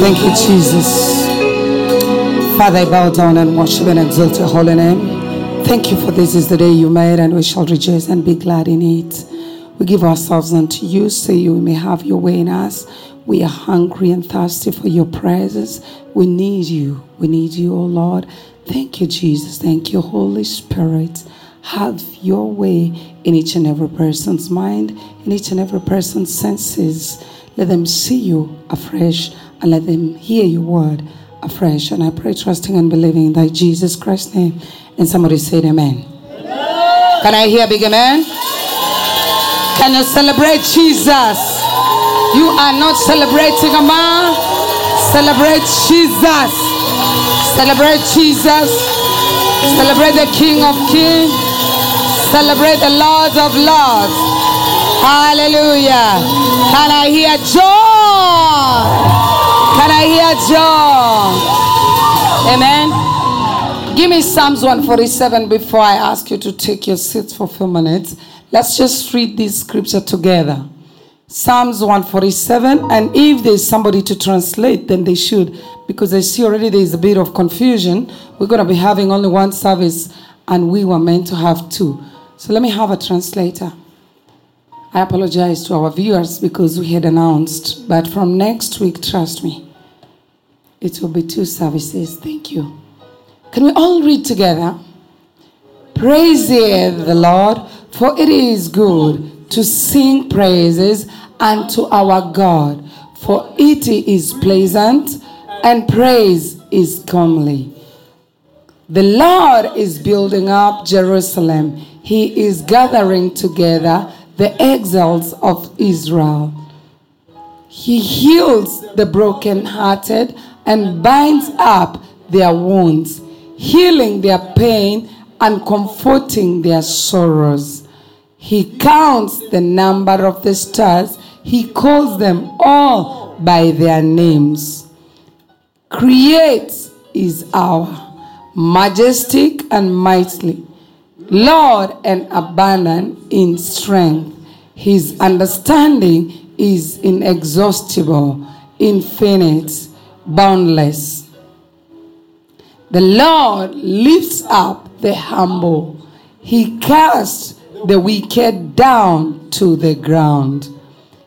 Thank you, Jesus. Father, I bow down and worship and exalt your holy name. Thank you for this is the day you made, and we shall rejoice and be glad in it. We give ourselves unto you, so you may have your way in us. We are hungry and thirsty for your presence. We need you. We need you, O Lord. Thank you, Jesus. Thank you, Holy Spirit. Have your way in each and every person's mind, in each and every person's senses. Let them see you afresh and let them hear your word afresh. And I pray, trusting and believing in thy Jesus Christ's name. And somebody said, Amen. Can I hear a big amen? Can you celebrate Jesus? You are not celebrating a man, celebrate Jesus. Celebrate Jesus. Celebrate the King of Kings. Celebrate the Lord of Lords. Hallelujah. Can I hear joy? Can I hear joy? Amen. Give me Psalms 147 before I ask you to take your seats for a few minutes. Let's just read this scripture together. Psalms 147. And if there's somebody to translate, then they should, because I see already there's a bit of confusion. We're going to be having only one service, and we were meant to have two. So let me have a translator. I apologize to our viewers because we had announced, but from next week, trust me, it will be two services. Thank you. Can we all read together? Praise the Lord, for it is good to sing praises unto our God, for it is pleasant and praise is comely. The Lord is building up Jerusalem. He is gathering together the exiles of Israel. He heals the brokenhearted and binds up their wounds, healing their pain and comforting their sorrows. He counts the number of the stars, he calls them all by their names. Create is our majestic and mighty, Lord and abundant in strength. His understanding is inexhaustible, infinite, boundless. The Lord lifts up the humble. He casts the wicked down to the ground.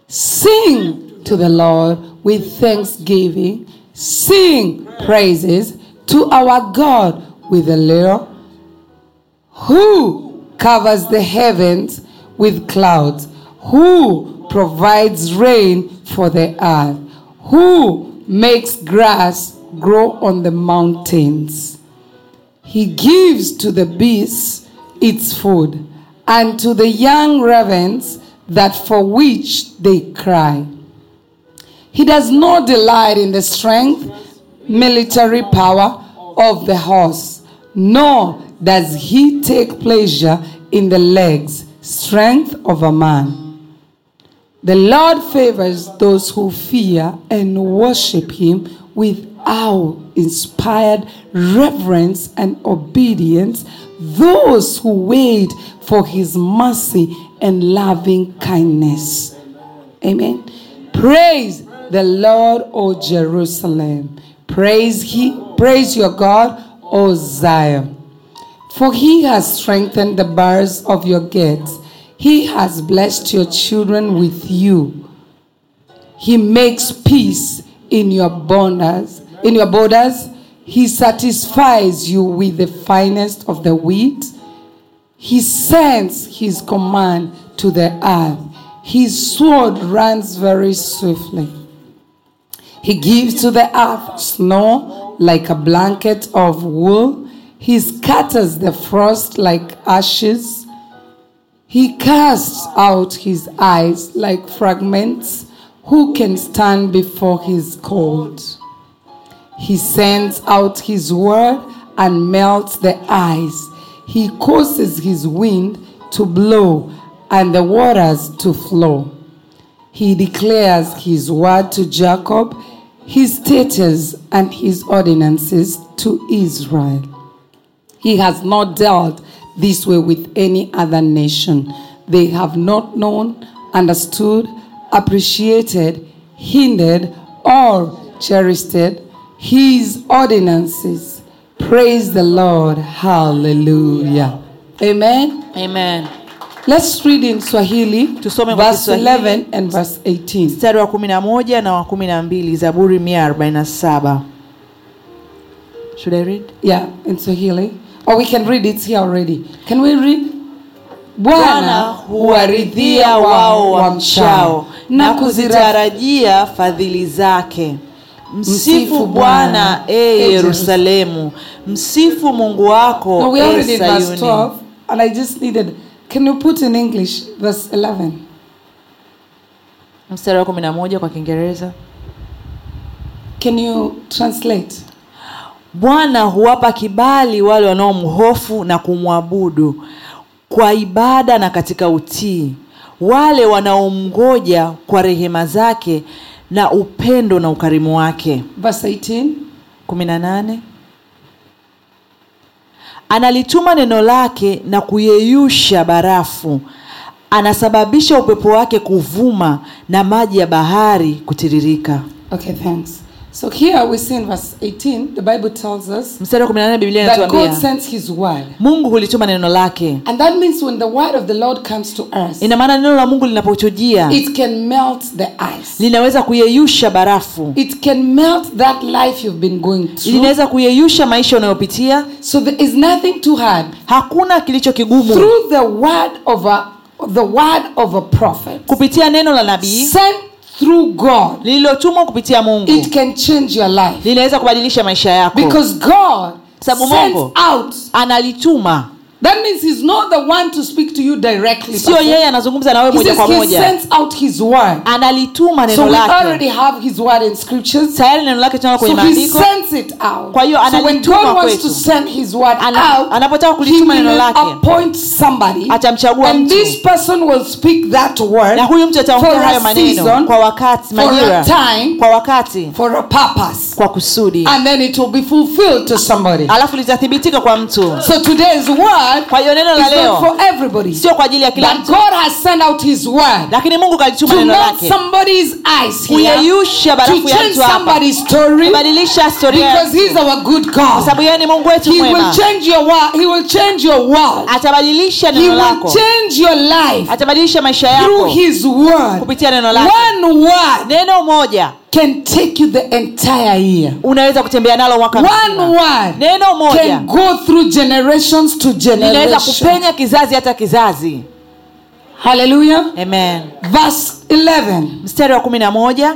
Sing to the Lord with thanksgiving. Sing praises to our God with a lyre. Who covers the heavens with clouds? Who provides rain for the earth? Who makes grass grow on the mountains? He gives to the beasts its food, and to the young ravens that for which they cry. He does not delight in the strength, military power of the horse, nor does he take pleasure in the legs, strength of a man. The Lord favors those who fear and worship him with awe inspired reverence and obedience, those who wait for his mercy and loving kindness. Amen. Praise the Lord, O Jerusalem. Praise he, praise your God, O Zion. For he has strengthened the bars of your gates. He has blessed your children with you. He makes peace in your borders. In your borders, he satisfies you with the finest of the wheat. He sends his command to the earth. His sword runs very swiftly. He gives to the earth snow like a blanket of wool. He scatters the frost like ashes. He casts out his eyes like fragments. Who can stand before his cold? He sends out his word and melts the ice. He causes his wind to blow and the waters to flow. He declares his word to Jacob, his statutes and his ordinances to Israel. He has not dealt this way with any other nation. They have not known, understood, appreciated, hindered, or cherished his ordinances. Praise the Lord. Hallelujah. Amen. amen Let's read in Swahili, Tusome verse Kiswahili. 11 and verse 18. mstari wa kumi na na wa kumi na mbili zaburi mia arobaini na saba should i read Yeah, in Swahili. Or we can read it here already. Can we read? bwana huwaridhia wao wamchao na kuzitarajia fadhili zake msifu bwana e yerusalemu msifu mungu wako No, we e already verse 12, and I just needed. Can you put in English verse 11? mstari wa kumi na moja kwa kiingereza Can you translate? bwana huwapa kibali wale wanaomhofu na kumwabudu kwa ibada na katika utii wale wanaomngoja kwa rehema zake na upendo na ukarimu wake Verse 18. 18 analituma neno lake na kuyeyusha barafu anasababisha upepo wake kuvuma na maji ya bahari kutiririka Okay, thanks. So here we see in verse 18, the Bible tells us mstari wa 18 biblia that God sends His word. mungu hulituma neno lake And that means when the word of the Lord comes to us, ina maana neno la mungu linapotujia it can melt the ice. linaweza kuyeyusha barafu It can melt that life you've been going through. linaweza kuyeyusha maisha unayopitia So there is nothing too hard. hakuna kilicho kigumu Through the word of a the word of a prophet, kupitia neno la nabii sent through God, lililotumwa kupitia mungu it can change your life. linaweza kubadilisha maisha yako Because God Sababu Mungu out. analituma That means He's not the one to speak to you directly. sio yeye anazungumza na wewe He moja kwa He moja sends out His word. analituma So neno we already have His word in scriptures. tayari neno lake tunalo So He sends it out. Kwa hiyo So when analituma God wants to send His word Ana- out, anapotaka He kulituma neno will lake appoint somebody, atamchagua and this person will speak that word na huyu mtu for ataongea hayo a maneno season, kwa wakati for a time, kwa wakati for a purpose, kwa kusudi and then it will be fulfilled to somebody. alafu litathibitika kwa mtu So today's word kwa hiyo neno la leo. for everybody. sio kwa ajili ya kila mtu. God has sent out His word lakini mungu kalituma neno lake. somebody's eyes here, kuyeyusha barafu ya mtu hapa somebody's story, kubadilisha historia because He's our good kwa sababu yeye ni mungu wetu He will change your world. He will change your world. atabadilisha He neno will lako. change your life atabadilisha maisha through His word. kupitia neno lake. One word. Neno moja can take you the entire year. unaweza kutembea nalo mwaka One word neno moja can go through generations to generation inaweza kupenya kizazi hata kizazi Hallelujah. amen Verse 11. mstari wa kumi na moja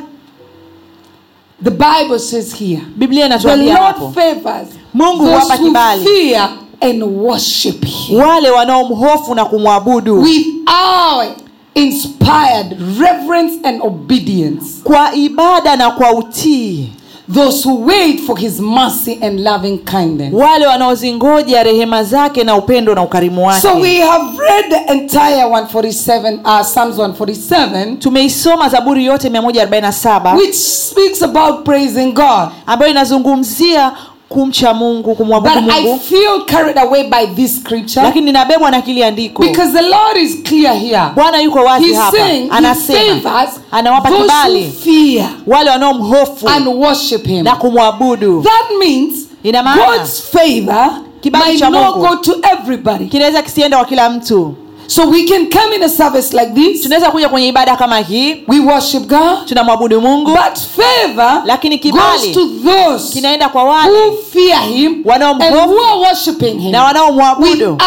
The Bible says here. biblia The inatuambia Lord hapo favors Mungu huwapa kibali. fear and worship Him wale wanaomhofu na kumwabudu with awe, inspired reverence and obedience. kwa ibada na kwa utii Those who wait for His mercy and loving kindness. wale wanaozingoja rehema zake na upendo na ukarimu wake So we have read the entire 147, uh, Psalms 147, tumeisoma zaburi yote 147 which speaks about praising God. ambayo inazungumzia kumcha mungu kumwabudu But I feel carried away by this scripture lakini ninabebwa na kili andiko because the Lord is clear here. bwana yuko wazi He's hapa saying anasema anawapa kibali fear wale wanaomhofu and worship Him. na kumwabudu That means Ina maana, God's favor kibali cha Mungu go to everybody. kinaweza kisienda kwa kila mtu So we can come in a service like this, tunaweza kuja kwenye ibada kama hii. We worship God, tunamwabudu mungu. But favor Lakini goes kibali to those kinaenda kwa wale who fear Him Wanaomhofu worshiping Him. na wanaomwabudu.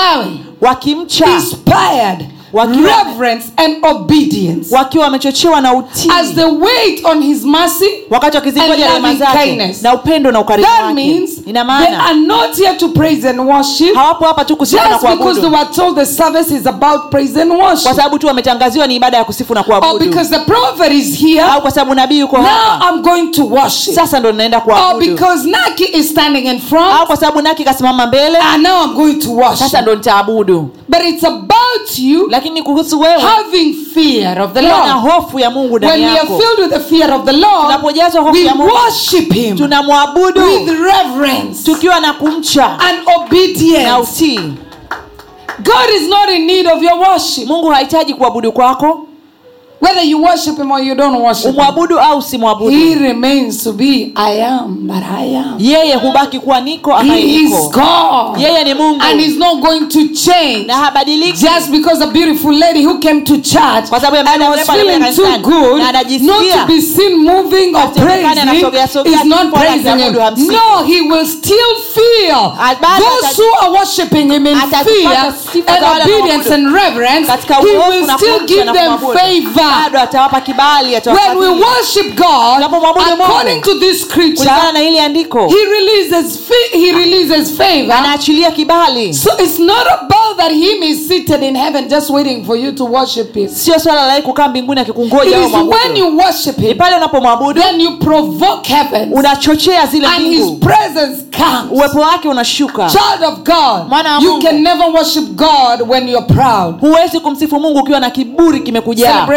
Wakimcha. inspired Wakiwa- reverence and obedience. wakiwa wamechochewa na utii. As they wait on His mercy. wakati wakizingoja rehema zake na upendo na ukarimu wake. means ina they are not here to praise and worship hawapo hapa tu kusifu na just because they were told the service is about praise and kwa sababu tu wametangaziwa ni ibada ya kusifu na or kuabudu because the prophet is here. au kwa sababu nabii yuko Now I'm going to worship, sasa ndo ninaenda or because Naki is standing in au kwa sababu naki kasimama mbele. And now I'm going to worship. sasa ndo nitaabudu. But it's about you lakini kuhusu wewe having fear of the kuwa na hofu ya mungu When we are filled with the fear of the Lord, tunapojazwa hofu ya mungu worship Him with reverence tukiwa na kumcha and na utii. God is not in need of your worship. mungu hahitaji kuabudu kwako Whether you worship Him or you don't worship Him, umwabudu au simwabudu He remains to be I am that I am. yeye hubaki kuwa niko ambaye He is God. yeye ni mungu And He's not going to change. na habadiliki Just because a beautiful lady who came to church Kwa sababu ya and was feeling too good, na anajisikia not to be seen moving or praising, is not praising him. No, he will still feel those who are worshiping him in fear sifa za wale and obedience and reverence. He will still give them favor. Bado atawapa kibali When we worship God, according to this scripture, na hili andiko he releases he releases favor. anaachilia kibali So it's not about that him is seated in heaven just waiting for you to worship him. sio swala la kukaa mbinguni akikungoja when you worship him, pale unapomwabudu then you provoke heaven unachochea zile and his presence comes. uwepo wake unashuka Child of God, Mwana wa you can never worship God when you're proud. huwezi kumsifu mungu ukiwa na kiburi kimekujaa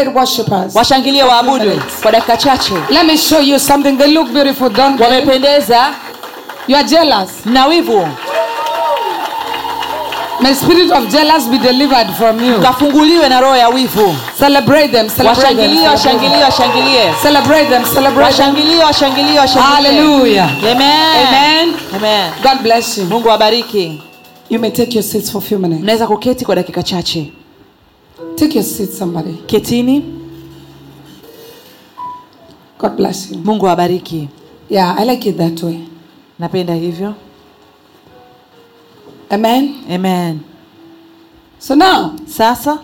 washangilie waabudu kwa dakika chache Let me show you something. They look beautiful, don't they? You are jealous. na wivu May spirit of jealous be delivered from you. kafunguliwe na roho ya wivu Celebrate them. Celebrate them. washangilie washangilie washangilie Celebrate them. Celebrate washangilie washangilie washangilie Hallelujah. Amen. Amen. Amen. God bless you. mungu awabariki You may take your seats for a few minutes. mnaweza kuketi kwa dakika chache Take your seat, somebody. ketini God bless you. mungu awabariki Yeah, I like it that way. Napenda hivyo Amen. amen So now, sasa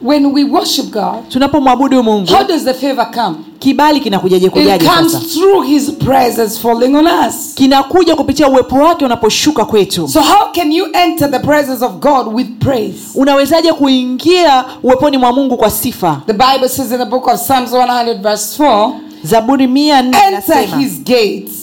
when we worship God, tunapomwabudu mungu how does the favor come? kibali kinakujaje kujaje sasa through His presence falling on us. kinakuja kupitia uwepo wake unaposhuka kwetu So, how can you enter the presence of God with praise? unawezaje kuingia uweponi mwa mungu kwa sifa The Bible says in the book of Psalms 100, verse 4 zaburi mia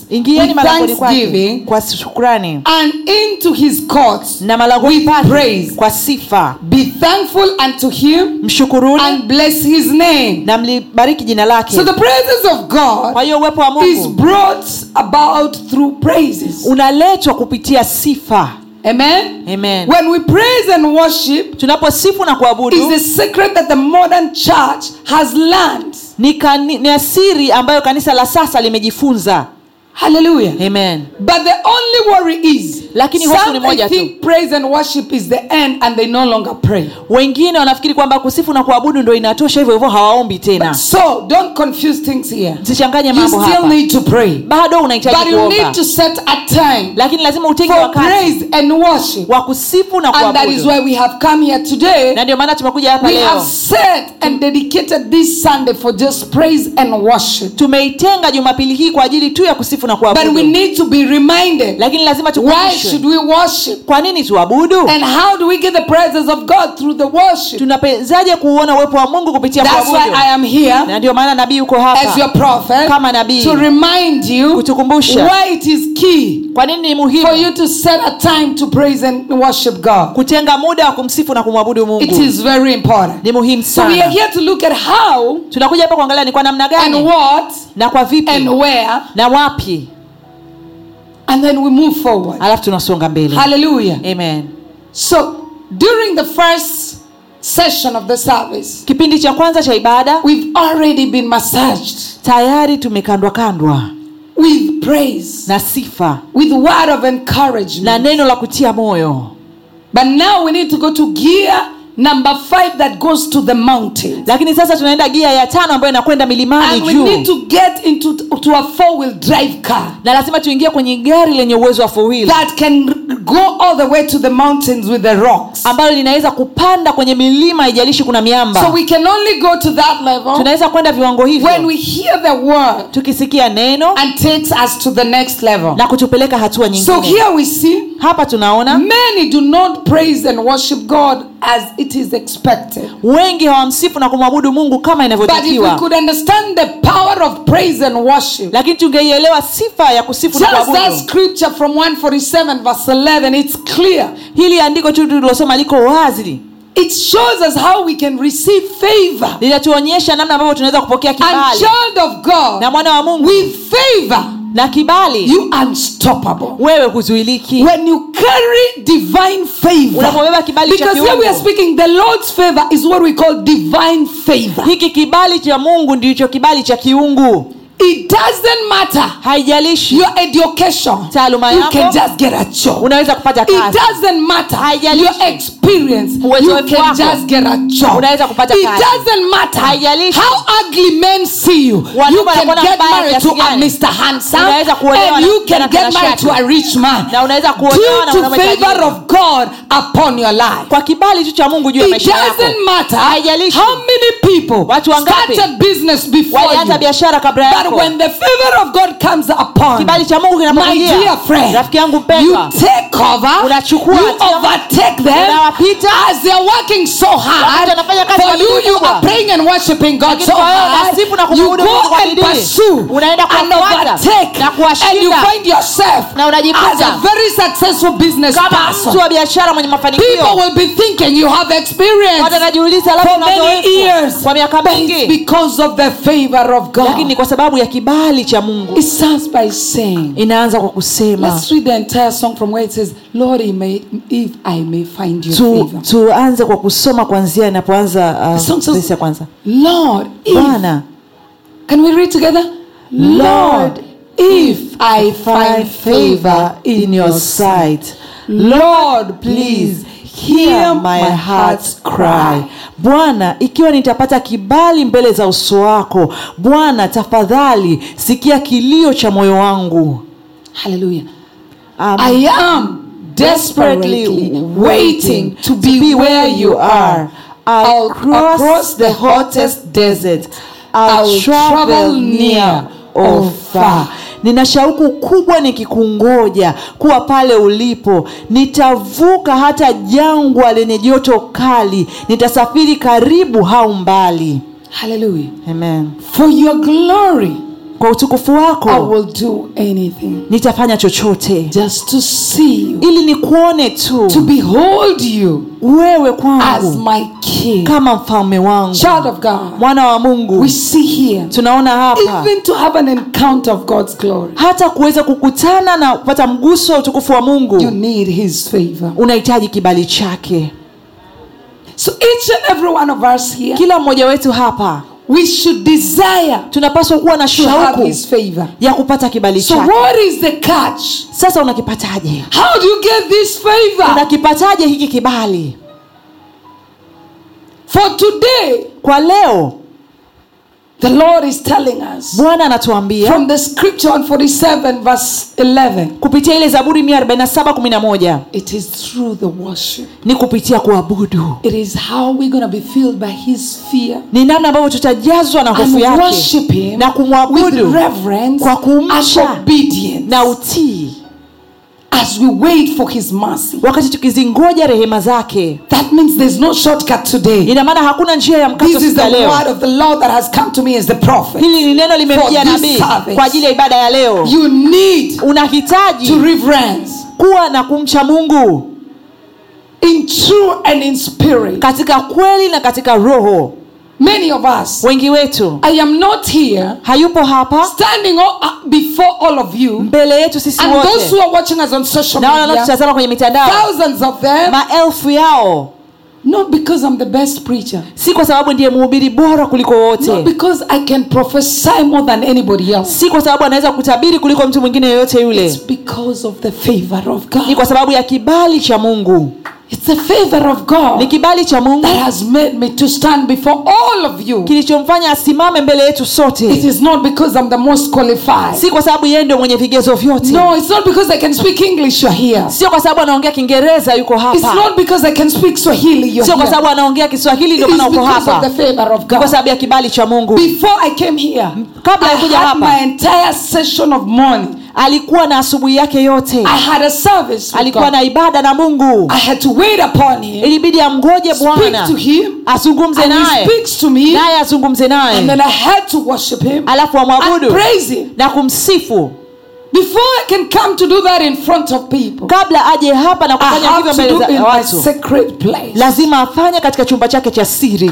ingieni malangoni kwake kwa shukrani and into His courts na malangoni praise. kwa sifa Be thankful unto Him mshukuruni and bless His name. na mlibariki jina lake So, the presence of kwa hiyo uwepo wa is mungu brought about through praises. unaletwa kupitia sifa Amen. amen When we praise and worship, tunaposifu na is kuabudu the secret that the modern church has learned. Ni, kani, ni asiri ambayo kanisa la sasa limejifunza Hallelujah. amen But the only worry is Lakini hofu ni moja tu. think praise and worship is the end and they no longer pray. wengine wanafikiri kwamba kusifu na kuabudu ndo inatosha hivyo hivyo hawaombi tena So don't confuse things here. msichanganye You still need to pray. bado unahitaji But you need to set a time lakini lazima utenge wakati praise and worship. wa kusifu na And that is why we have come here today. na ndio maana tumekuja hapa We have set and dedicated this Sunday for just praise and worship. tumeitenga jumapili hii kwa ajili tu ya kusifu na But we need to be reminded lakini lazima why should we worship? kwa nini tuabudu? And how do we get the presence of God through the worship? tunapezaje kuuona uwepo wa mungu kupitia That's why I am here na ndio maana nabii uko as your prophet kama nabii. to remind you kutukumbusha. why it is key kwa nini ni for you to set a time to praise and worship God. kutenga muda wa kumsifu na kumwabudu It is very important. ni muhimu So we are here to look at how tunakuja hapa kuangalia ni kwa namna and what na kwa vipi and where, na wapi and then we move forward. alafu tunasonga mbele Hallelujah. amen So during the first session of the service, kipindi cha kwanza cha ibada we've already been massaged tayari tumekandwa kandwa with praise, na sifa with word of na encouragement. neno la kutia moyo But now we need to go to gear number five that goes to the mountain. lakini sasa tunaenda gia ya tano ambayo inakwenda milimani And we need to get into to a four-wheel drive car na lazima tuingie kwenye gari lenye uwezo wa four wheel that can go all the way to the mountains with the rocks. ambalo linaweza kupanda kwenye milima ijalishi kuna miamba So we can only go to that level tunaweza kwenda viwango hivyo when we hear the word tukisikia neno and takes us to the next level. na kutupeleka hatua So here we see hapa tunaona many do not praise and worship God as it is expected. wengi hawamsifu na kumwabudu mungu kama inavyotakiwa could understand the power of praise and worship, lakini tungeielewa sifa ya kusifu na just kuabudu scripture from 147 verse 11, it's clear. hili andiko tu tulilosoma liko wazi It shows us how we can receive favor. linatuonyesha namna ambavyo tunaweza kupokea And kibali child of na mwana wa mungu with favor, na kibali you unstoppable. wewe huzuiliki When you carry divine favor, unapobeba kibali because here we are speaking, the Lord's favor is what we call divine favor. hiki kibali cha mungu ndicho kibali cha kiungu It doesn't matter haijalishi your education, Taaluma you can just get a job. unaweza kupata It doesn't matter Haijalishi. your experience, you can wako. just get a job. Unaweza kupata It doesn't matter Haijalishi. how ugly men see you. You can get married to a. Mr. Handsome, Unaweza kuolewa and you can get married to a rich man. na unaweza kuolewa Due to favor of God upon your life. kwa kibali tu cha mungu juu ya maisha yako doesn't matter Haijalishi. how many people Watu wangapi started business before walianza biashara kabla But yako when the favor of God comes upon kibali cha mungu my dear friend, rafiki yangu you take cover, Unachukua you overtake them unawapita. as they are working so hard. Wanafanya kazi For you, you are praying and worshiping God so hard. You go and pursue Unaenda and overtake, na kuwashinda. and you find yourself Na unajipata as a very successful business kama mtu wa biashara mwenye People will be thinking you have experience watajiuliza labda many unazoefu kwa miaka mingi because of the favor of God. lakini kwa sababu ya kibali cha mungu. It starts by saying, inaanza kwa kusema let's read the entire song from where it says, Lord, if may- if I may find your tu, tuanze kwa kusoma kwanzia inapoanza uh, ya kwanza. Lord, bwana. Can we read together? Lord, if I find favor in your sight, Lord, please hear my heart's cry. bwana ikiwa nitapata kibali mbele za uso wako bwana tafadhali sikia kilio cha moyo wangu Hallelujah. um, I am desperately waiting to be where you are. I'll cross the hottest desert. I'll travel near or far. Nina shauku kubwa nikikungoja kuwa pale ulipo. Nitavuka hata jangwa lenye joto kali. Nitasafiri karibu au mbali. Haleluya, Amen. For your glory, kwa utukufu I wako will do anything nitafanya chochote. just to see you, ili nikuone tu to behold you wewe as kwangu my king. kama mfalme wangu. Child of God, mwana wa mungu we see here, tunaona hapa. even to have an encounter of God's glory, hata kuweza kukutana na kupata mguso wa utukufu wa you mungu need his favor. unahitaji kibali chake. So each and every one of us here, kila mmoja wetu hapa we should desire tunapaswa kuwa na shauku ya kupata kibali So what is the catch? sasa unakipataje How do you get this favor? unakipataje hiki kibali For today, kwa leo the Lord is telling us bwana anatuambia from the scripture on 47 verse 11, kupitia ile zaburi 14711 it is through the worship. ni kupitia kuabudu. It is how we're going to be filled by his fear. Ni namna ambavyo tutajazwa na hofu and yake worship him na with reverence kwa and kumcha obedience. na utii as we wait for his mercy. wakati tukizingoja rehema zake That means there's no shortcut today. ina maana hakuna njia ya mkato This is the leo word of the Lord that has come to me as the prophet. hili ni neno limemjia nabii kwa ajili ya ibada ya leo You need unahitaji to reverence kuwa na kumcha mungu in true and in spirit. katika kweli na katika roho Many of us, wengi wetu I am not here hayupo hapa standing all, uh, before all of you. mbele yetu sisi and those who are watching us on social na wale wanaotutazama kwenye mitandao thousands of them, maelfu yao. not because I'm the best preacher, si kwa sababu ndiye mhubiri bora kuliko not because I can prophesy more than anybody else. si kwa sababu anaweza kutabiri kuliko mtu mwingine yoyote yule. It's because of the favor of ni kwa sababu ya kibali cha mungu It's the favor of ni kibali cha mungu that has made me to stand before all of you. kilichomfanya asimame mbele yetu It is not because I'm the most qualified. si kwa sababu yeye ndio mwenye vigezo vyote No, it's not because I can speak English, you're here. sio kwa sababu anaongea kiingereza yuko It's hapa not because I can speak Swahili, you're sio kwa sababu anaongea kiswahili ndio maana uko because of the favor of God kwa sababu ya kibali cha mungu Before I came here, Kabla ya kuja hapa. my entire session of morning. Alikuwa na asubuhi yake yote. I had a service alikuwa na ibada na mungu. I had to wait upon Him, ilibidi amgoje bwana. azungumze naye. speaks to me, naye azungumze naye. Then I had to worship Him alafu amwabudu. na kumsifu. Before I can come to do that in front of people, kabla aje hapa na kufanya hivyo mbele za watu. lazima afanye katika chumba chake cha siri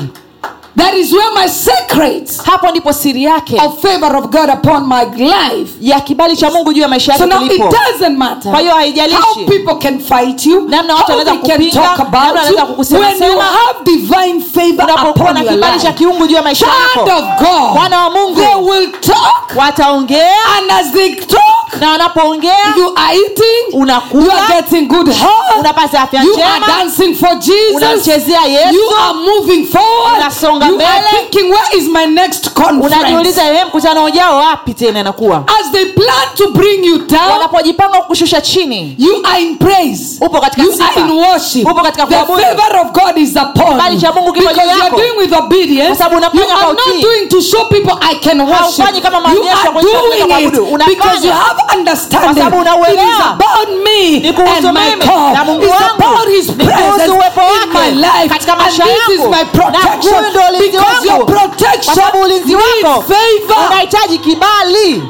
That is where my secret hapo ndipo siri yake of favor of God upon my life. ya kibali cha mungu juu ya maisha So yake now it doesn't matter Kwa hiyo haijalishi. how people can fight you, Namna watu wanaweza they kupinga, namna wanaweza kukusema When you have divine favor unapokuwa upon na your kibali cha kiungu juu ya maisha yako of God, Wana wa Mungu. they will talk, wataongea and as they talk, na wanapoongea you are eating, you are getting good health, unapata afya you are dancing for Jesus, unamchezea yesu you are moving forward, Unasonga you are thinking, where is my next conference? unajiuliza "Eh, mkutano ujao wapi tena inakuwa As they plan to bring you down, wanapojipanga kukushusha chini you are in praise. Upo katika you are in worship. Upo katika the favor of God is upon bali cha Mungu kiko juu you are doing with obedience. Kwa sababu You unafanya kwa are not doing to show people I can worship. Haufanyi kama maonyesho kwa sababu. Unafanya. because you have understanding. Kwa sababu It is about me Ni kuhusu and my mimi God. na Mungu It's wangu. about His presence in my life. katika And this is my protection. Ulinzi wako. Kwa sababu ulinzi wako unahitaji kibali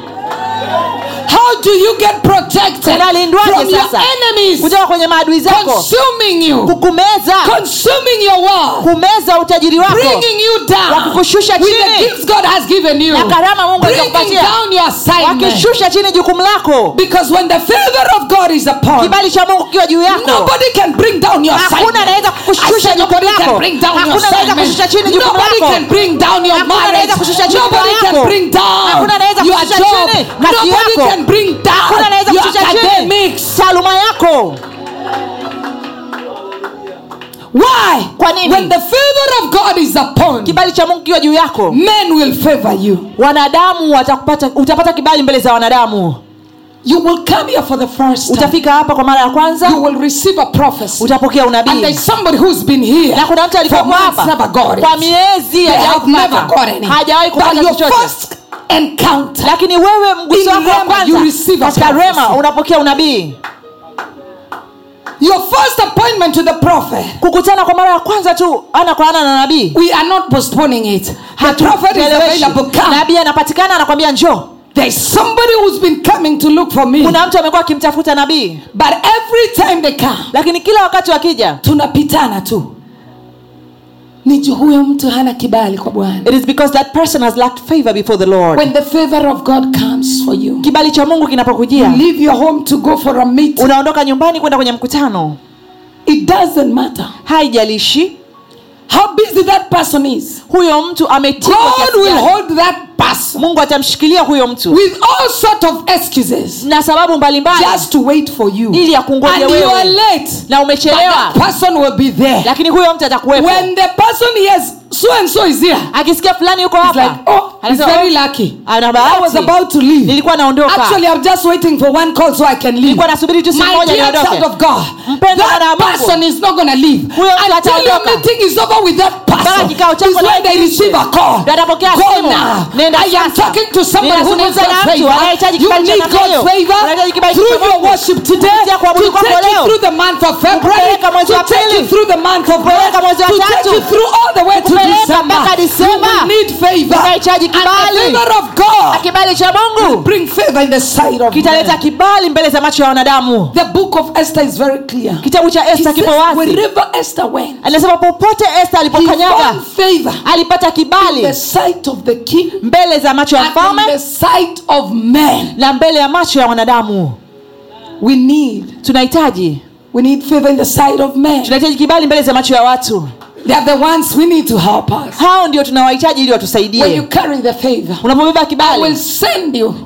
How do you get protected unalindwaje sasa? enemies? Kutoka kwenye maadui zako. Consuming you, kukumeza. Consuming your wealth, kumeza utajiri wako. Bringing you down. Wakukushusha with the chini. gifts God has given you, Na karama Mungu bringing alizokupatia. down your assignment. wakishusha chini jukumu lako. Because when the favor of God is upon, kibali cha mungu kiwa juu yako. Nobody can bring down your Hakuna anaweza kukushusha jukumu lako. bring down your Hakuna anaweza kushusha chini jukumu Nobody can bring down your Hakuna marriage. anaweza kushusha chini Nobody can bring down your job. Nobody yako. Can bring down your academics. taaluma yako Why? Kwa nini? When the favor of God is upon, kibali cha mungu kiwa juu yako men will favor you. wanadamu watakupata utapata kibali mbele za wanadamu You will come here for the first time. utafika hapa kwa mara ya kwanza You will receive a prophecy. utapokea And there's somebody who's been here na kuna mtu alikuwa hapa kwa miezi hajawahi kupata hajawahi kupata chochote encounter, lakini wewe mguso wako wa Rema, kwanza katika rema unapokea unabii your first appointment to the prophet, kukutana kwa mara ya kwanza tu ana kwa ana na nabii we are not postponing it. The prophet is available. Come. nabii anapatikana anakwambia njoo There's somebody who's been coming to look for me. kuna mtu amekuwa akimtafuta nabii But every time they come, lakini kila wakati wakija tunapitana tu. Ni huyo mtu hana kibali kwa Bwana. it is because that person has lacked favor before the lord. When the favor of God comes for you, kibali cha mungu kinapokujia. leave your home to go for a meeting. unaondoka nyumbani kwenda kwenye mkutano. It doesn't matter. Haijalishi how busy that person is. huyo mtu God will hold that person mungu atamshikilia huyo mtu with all sort of excuses na sababu mbalimbali just to wait for you. ili akungoje And you are late. na umechelewa person will be there. lakini huyo mtu atakuwepo When the person hears so and so is here, akisikia fulani yuko hapa like, oh, he's very "Oh, lucky. ana I was about to leave. nilikuwa naondoka Actually, I'm just waiting for one call so I can leave. nilikuwa nasubiri tu simu My moja dear niondoke child of God, Mpendwa that Mungu. person is not going to leave until your meeting is over with that person. Is na when they receive a call. Atapokea simu. now. Nenda I am talking to somebody who needs na God's favor. You need God's favor through your worship today to take you through the month of February, to take you through the month of March, to take you through all the way to Kupeleka mpaka Disemba. will need favor. Unahitaji And the kibali. favor of God Na kibali cha mungu bring favor in the sight of kitaleta kibali mbele za macho ya wanadamu The book of Esther is very clear. kitabu cha esta kipo wazi wherever Esther went, anasema popote esta alipokanyaga favor alipata in the kibali sight of the king mbele za macho ya and in the mfalme sight of men. na mbele ya macho ya wanadamu We need, tunahitaji we need favor in the sight of men. tunahitaji kibali mbele za macho ya watu They are the ones we need to help us. hao ndio tunawahitaji ili watusaidieunapobeba you watusaidie carry the favor, unapobeba kibali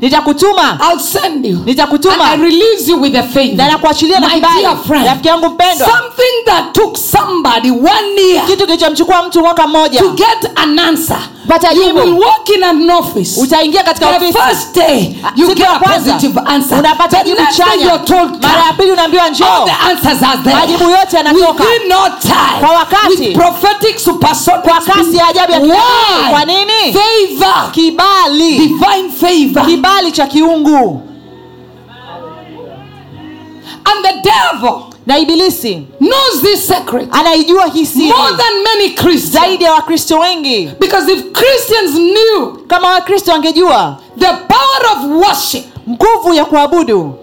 nitakutuma I'll send you. And nitakutuma I release you with the favor. na nakuachilia na kibali rafiki yangu mpendwa something that took somebody one year kitu kilichomchukua mtu mwaka mmoja to get an answer. Utaingia katika The ofisi first day you Siku get ya a kwanza, positive answer. unapata The jibu next day chanya you're told mara ya pili unaambiwa All njoo the answers are there. Majibu yote yanatoka. Kwa wakati. Kasi ya ajabu ya kwa nini Favor. kibali Divine favor. kibali cha kiungu And the devil na ibilisi knows this secret. anaijua hii siri. More than many Christians. zaidi ya wakristo wengi. Because if Christians knew kama wakristo wangejua the power of worship, nguvu ya kuabudu.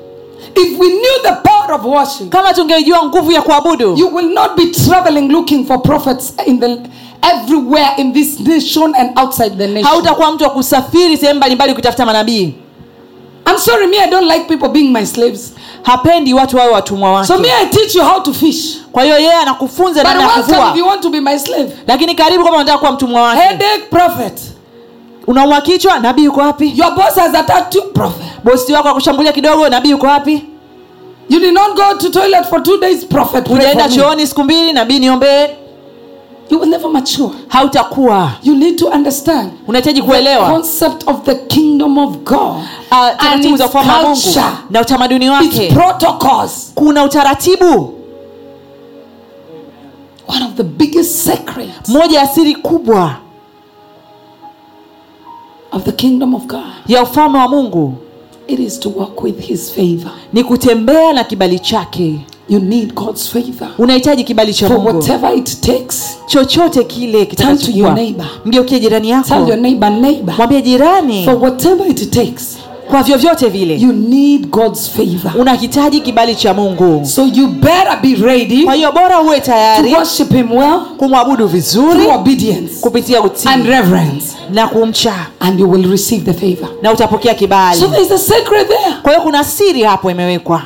If we knew the power of worship, kama tungejua nguvu ya kuabudu. you will not be traveling looking for prophets in the everywhere in this nation and outside the nation. hautakuwa mtu wa kusafiri sehemu mbalimbali kutafuta manabii I'm sorry, me, I don't like people being my slaves. hapendi watu wawe watumwa wake So me, I teach you how to fish. kwa hiyo yeye anakufunza namna ya welcome if you want to be my slave. lakini karibu kama unataka kuwa mtumwa wake Headache, prophet. unaumwa kichwa nabii yuko wapi Your boss has attacked you, prophet. bosi wako akushambulia kidogo nabii yuko wapi You did not go to toilet for two days, prophet. Me. chooni siku mbili nabii niombee You will never mature. hautakuwa You need to understand unahitaji the kuelewa concept of the kingdom of God uh, taratibu za ufalme wa mungu na utamaduni wake protocols. kuna utaratibu One of the biggest secrets moja ya siri kubwa of the kingdom of God ya ufalme wa mungu it is to walk with His favor. ni kutembea na kibali chake You need God's favor. Unahitaji kibali cha for whatever it takes. chochote kile to kitakachokuwa. mgeukie jirani Tell your neighbor, neighbor, mwambie jirani. For whatever it takes, kwa vyovyote vile. you need God's favor. unahitaji kibali cha mungu. So you better be ready kwa hiyo bora uwe to tayari worship Him well kumwabudu vizuri obedience kupitia utii and reverence, na kumcha. And you will receive the favor. na utapokea kibali. So there's a secret there. Kwa hiyo kuna siri hapo imewekwa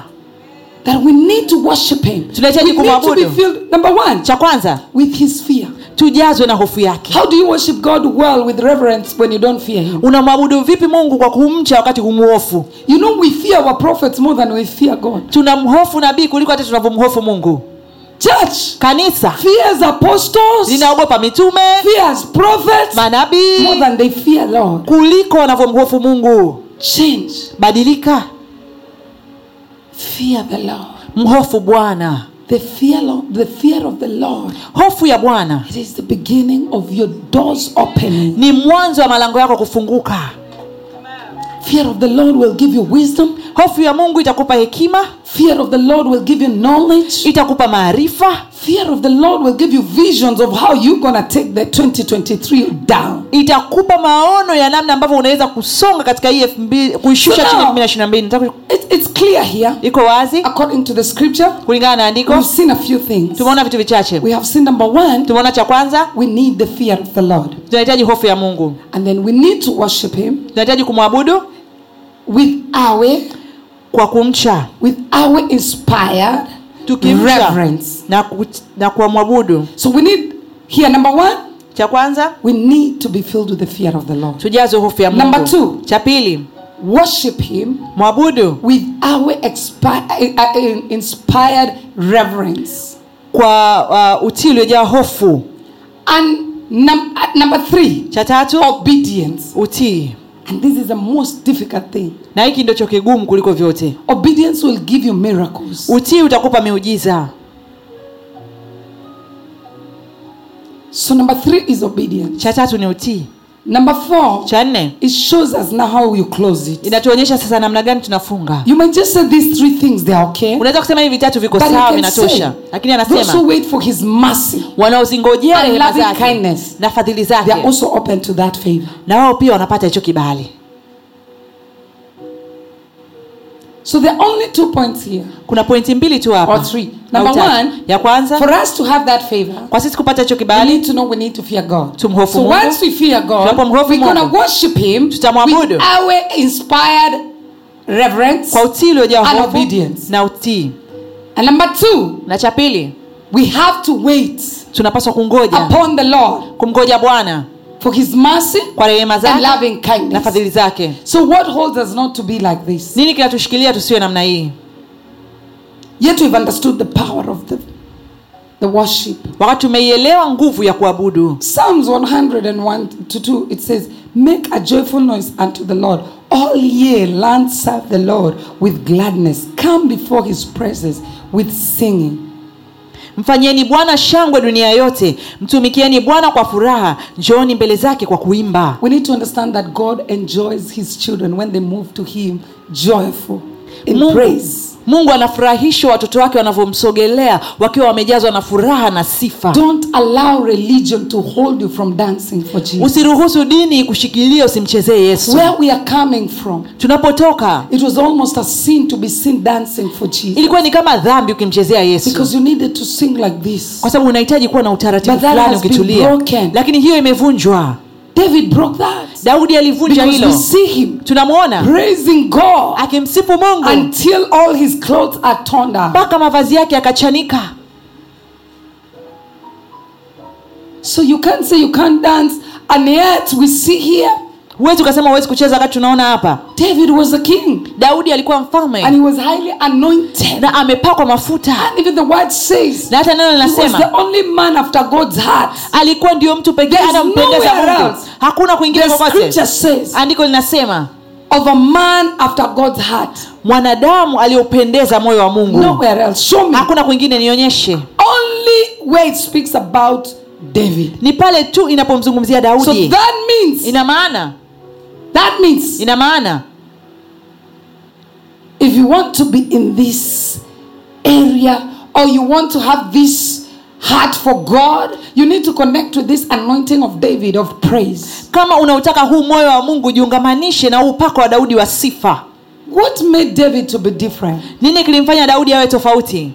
that we need to worship Him. Tunahitaji kumwabudu. number one, cha kwanza with His fear. tujazwe na hofu yake How do you worship God well with reverence when you don't fear Him? unamwabudu vipi mungu kwa kumcha wakati humuhofu You know, we fear our prophets more than we fear God. tunamhofu nabii kuliko hata tunavyomhofu mungu Church kanisa fears apostles, linaogopa mitume fears prophets more than they fear Lord. kuliko wanavyomhofu mungu Change. badilika Fear the Lord. mhofu bwana The fear, of, the fear of the Lord. hofu ya bwana It is the beginning of your doors opening. ni mwanzo wa malango yako kufunguka Fear of the Lord will give you wisdom. Hofu ya mungu itakupa hekima Fear of the Lord will give you knowledge. itakupa maarifa Fear of the Lord will give you visions of how you gonna take the 2023 down. itakupa maono ya namna ambavyo unaweza kusonga katika hii kuishusha So chini elfu mbili it's clear here, iko wazi according to the scripture. kulingana na andiko We've seen a few things. tumeona vitu vichache We have seen number one, tumeona cha kwanza we need the fear of the Lord. tunahitaji hofu ya mungu And then we need to worship Him tunahitaji kumwabudu with our, kwa kumcha with our inspired reverence. na, ku, na kuamwabudu So we need, here, number one, cha kwanza we need to be filled with the fear of the Lord. tujazwe hofu ya mungu Number two. cha pili Worship Him mwabudu with our expi- uh, uh, inspired reverence. kwa uh, utii uliojaa hofu And num- uh, number three, cha tatu obedience. utii And this is the most difficult thing. na hiki ndicho kigumu kuliko vyote Obedience will give you miracles. utii utakupa miujiza So number three is obedience. cha tatu ni utii Number four, cha nne it shows us now how you close it. inatuonyesha sasa namna gani tunafunga You might just say these three things, they are okay. unaweza kusema hivi vitatu viko sawa vinatosha lakini those who anasema wait for his mercy, wanaozingojea rehema zake kindness. na fadhili they are zake also open to that favor. na wao pia wanapata hicho kibali So there are only two points here, kuna pointi mbili tu or three. Number one, ya kwanza for us to have that favor, kwa sisi kupata hicho we kibali need to know we need to fear God. Tumhofu So Mungu. once we fear God, Tunapomhofu we're going to worship Him with Tutamwabudu. our inspired reverence. kwa utii uliojaa And obedience. na utii And number two, na cha pili we have to wait tunapaswa kungoja upon the Lord kumgoja bwana for His mercy kwa rehema and zake loving na kindness. fadhili zake So what holds us not to be like this? nini kinatushikilia tusiwe namna hii Yet we've understood the power of the, the worship. wakati tumeielewa nguvu ya kuabudu Psalms 101 to 2, it says, Make a joyful noise unto the Lord. All ye land serve the Lord with gladness. Come before his presence with singing. Mfanyieni bwana shangwe dunia yote. Mtumikieni bwana kwa furaha. Njooni mbele zake kwa kuimba. We need to understand that God enjoys his children when they move to him joyful in mungu, praise. Mungu anafurahishwa watoto wake wanavyomsogelea wakiwa wamejazwa na furaha na sifa Don't allow religion to hold you from dancing for Jesus. usiruhusu dini kushikilia usimchezee yesu Where we are coming from, tunapotoka it was almost a sin to be seen dancing for Jesus. ilikuwa ni kama dhambi ukimchezea yesu Because you needed to sing like this. kwa sababu unahitaji kuwa na utaratibu fulani ukitulia lakini hiyo imevunjwa David broke that. daudi alivunja hilo tunamwona praising God akimsifu mungu until all his clothes are torn down. mpaka mavazi yake yakachanika So you can't say you can't dance, and yet we see here huwezi ukasema huwezi kucheza wakati tunaona hapa David was a king daudi alikuwa mfalme and he was highly anointed. na amepakwa mafuta And even the word says na hata neno linasema the only man after God's heart. alikuwa ndio mtu pekee anampendeza mungu hakuna kuingia kokote says andiko linasema of a man after God's heart. mwanadamu aliopendeza moyo wa mungu Nowhere else. Show me. hakuna kwingine nionyeshe Only where it speaks about David. ni pale tu inapomzungumzia So that means ina maana that means ina maana if you want to be in this area or you want to have this heart for God, you need to connect with this anointing of David of praise. kama unautaka huu moyo wa mungu jiungamanishe na huu upako wa daudi wa sifa What made David to be different? nini kilimfanya daudi awe tofauti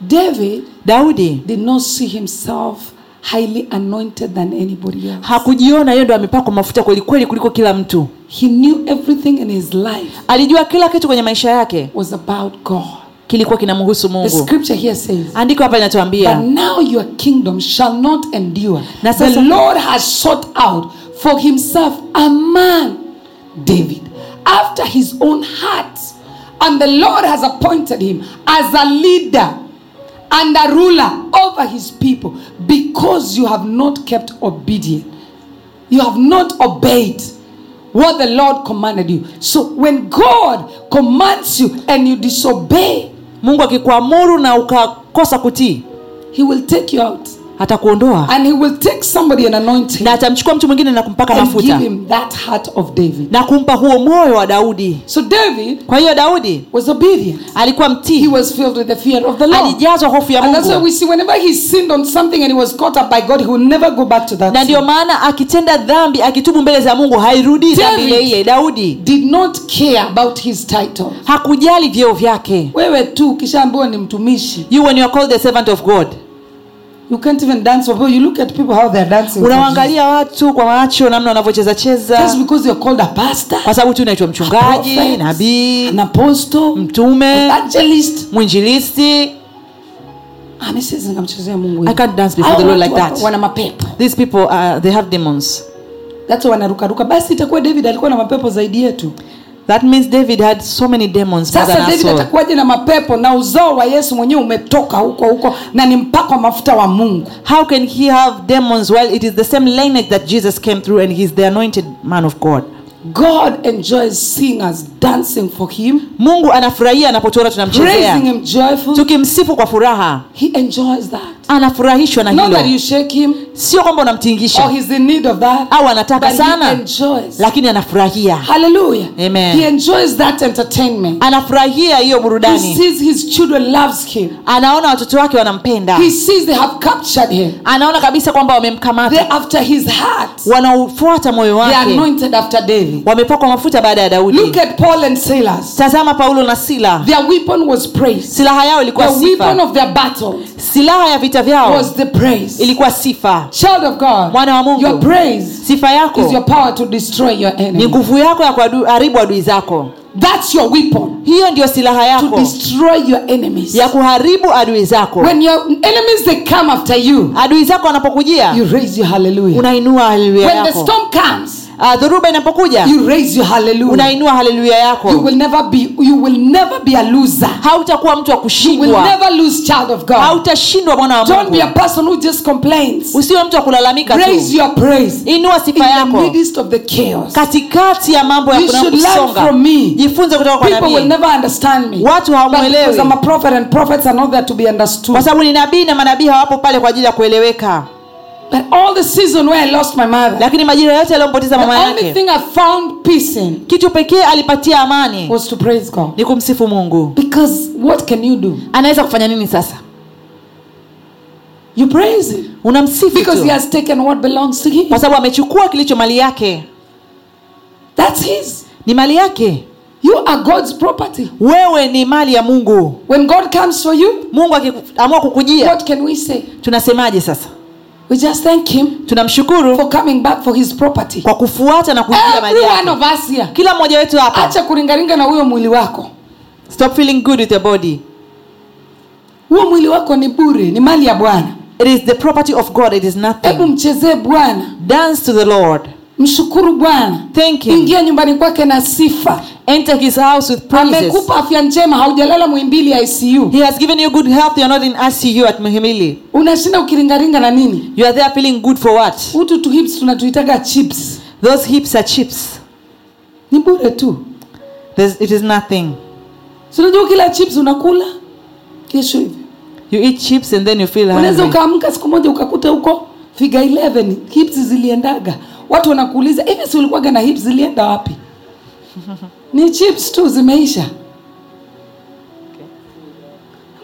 David daudi did not see himself highly anointed than anybody else. hakujiona yeye ndo amepakwa mafuta kweli kweli kuliko kila mtu He knew everything in his life alijua kila kitu kwenye maisha yake was about God. kilikuwa kinamhusu The mungu scripture here says, andiko hapa But now your kingdom shall not endure. Na The Lord has sought out for himself a man, David, after his own heart. And the Lord has appointed him as a leader and a ruler over his people because you have not kept obedient. You have not obeyed what the Lord commanded you. So when God commands you and you disobey, mungu akikuamuru na ukakosa kutii he will take you out. Atakuondoa And he will take somebody and anoint him na atamchukua mtu mwingine na kumpaka and give mafuta him that heart of David. na kumpa huo moyo wa daudi So David kwa hiyo daudi was obedient. alikuwa He was filled with the fear of the Lord. alijazwa hofu ya And that's why we see whenever he sinned on something and he was caught up by God, he will never go back to that. na ndio maana akitenda dhambi akitubu mbele za mungu hairudi dhambi ile ile daudi Did not care about his title. hakujali vyeo vyake Wewe tu ukishaambiwa ni mtumishi, you when you are called the servant of god you can't even dance for. You look at people how they're dancing. unawaangalia watu kwa macho namna wanavyocheza Just cheza because you're called a pastor, kwa sababu tu unaitwa mchungaji nabii an apostle, mtume evangelist. mwinjilisti. Ah, mimi siwezi nikamchezea Mungu i can't dance before Hao the lord like that. wana mapepo. These people uh, they have demons. That's wanarukaruka. Basi itakuwa david alikuwa na mapepo zaidi yetu that means david had so many demons sasa david atakuwaje na mapepo na uzao wa yesu mwenyewe umetoka huko huko na ni mpako mafuta wa mungu? How can he have demons? While it is the same lineage that jesus came through and he's the anointed man of god god enjoys seeing us dancing for him mungu anafurahia anapotuona tunamchezea. tukimsifu kwa furaha. He enjoys that. Anafurahishwa na not that hilo you shake him sio kwamba or unamtingisha he's in need of that au anataka sana. he enjoys. Lakini anafurahia. Hallelujah. Amen. he enjoys that entertainment. Anafurahia hiyo he burudani sees his children loves him. Anaona watoto wake wanampenda. He sees they have captured him. Anaona kabisa kwamba wamemkamata. wamemkamata after his heart. Wanaufuata moyo they wake. anointed after david wamepakwa mafuta baada ya daudi Look at Paul and Silas. tazama paulo na sila Their weapon was praise. silaha yao ilikuwa The weapon of their battle silaha ya vita vyao was the praise. ilikuwa sifa Child of God, Mwana wa Mungu. your praise sifa is your power to destroy your ni nguvu yako ya kuharibu adui zako That's your weapon hiyo ndio silaha to destroy your enemies. ya kuharibu adui zako When your enemies they come after you, adui zako wanapokujia you raise your hallelujah. unainua haleluya When the storm comes, Ah, dhoruba inapokuja you raise your hallelujah. unainua haleluya You yako will never be you will never be a loser. hautakuwa mtu wa You kushindwa never lose child of God. hautashindwa mwana wa Don't be a person who just complains. usiwe mtu wa kulalamika Raise your praise. inua in sifa the yako midst of the chaos. katikati ya mambo ya kusonga jifunze kutoka kwa People will never understand me. watu hawamwelewi kwa sababu ni nabii na manabii hawapo pale kwa ajili ya kueleweka But all the season where I lost my mother, lakini majira yote aliyompoteza the mama only thing I found peace in kitu pekee alipatia amani was to praise God. ni kumsifu mungu Because what can you do? anaweza kufanya nini sasa You praise Him. unamsifu Because He has taken what belongs to Him. kwa sababu amechukua kilicho mali yake That's His. ni mali yake You are God's property. wewe ni mali ya mungu When God comes for you, mungu akiamua kukujia what can we say? tunasemaje sasa We just thank Him tunamshukuru for coming back for His property. kwa kufuata na kuingia mali yake. kila mmoja wetu hapa. Acha kuringaringa na huyo mwili wako. stop feeling good with your body. Huo mwili wako ni bure, ni mali ya Bwana. it is the property of god it is Hebu mchezee Bwana, dance to the lord mshukuru Bwana, ingia nyumbani kwake na sifa. enter his house with praises Amekupa afya njema, haujalala Muhimbili ICU. he has given you good health you are not in icu at muhimili Unashinda ukiringaringa na nini? you are there feeling good for what? Utu tu hips tunatuitaga chips, those hips are chips. Ni bure tu. There's, it is nothing. Si kila chips unakula? Kesho hivi. You eat chips and then you feel unaweza ukaamka siku moja ukakuta huko figa 11 hips ziliendaga watu wanakuuliza hivi si ulikuwaga na hips zilienda wapi? Ni chips tu zimeisha.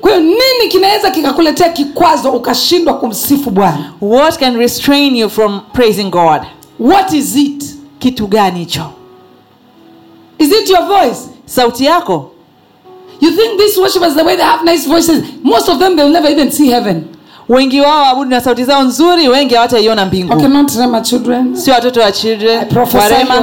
Kwa hiyo nini kinaweza kikakuletea kikwazo ukashindwa kumsifu bwana? What can restrain you from praising god? What is it? Kitu gani hicho? Is it your voice? Sauti yako? You think these worshippers the way they have nice voices most of them they'll never even see heaven wengi wao waabudu na sauti zao nzuri wengi hawataiona mbingusio watoto wa children warema.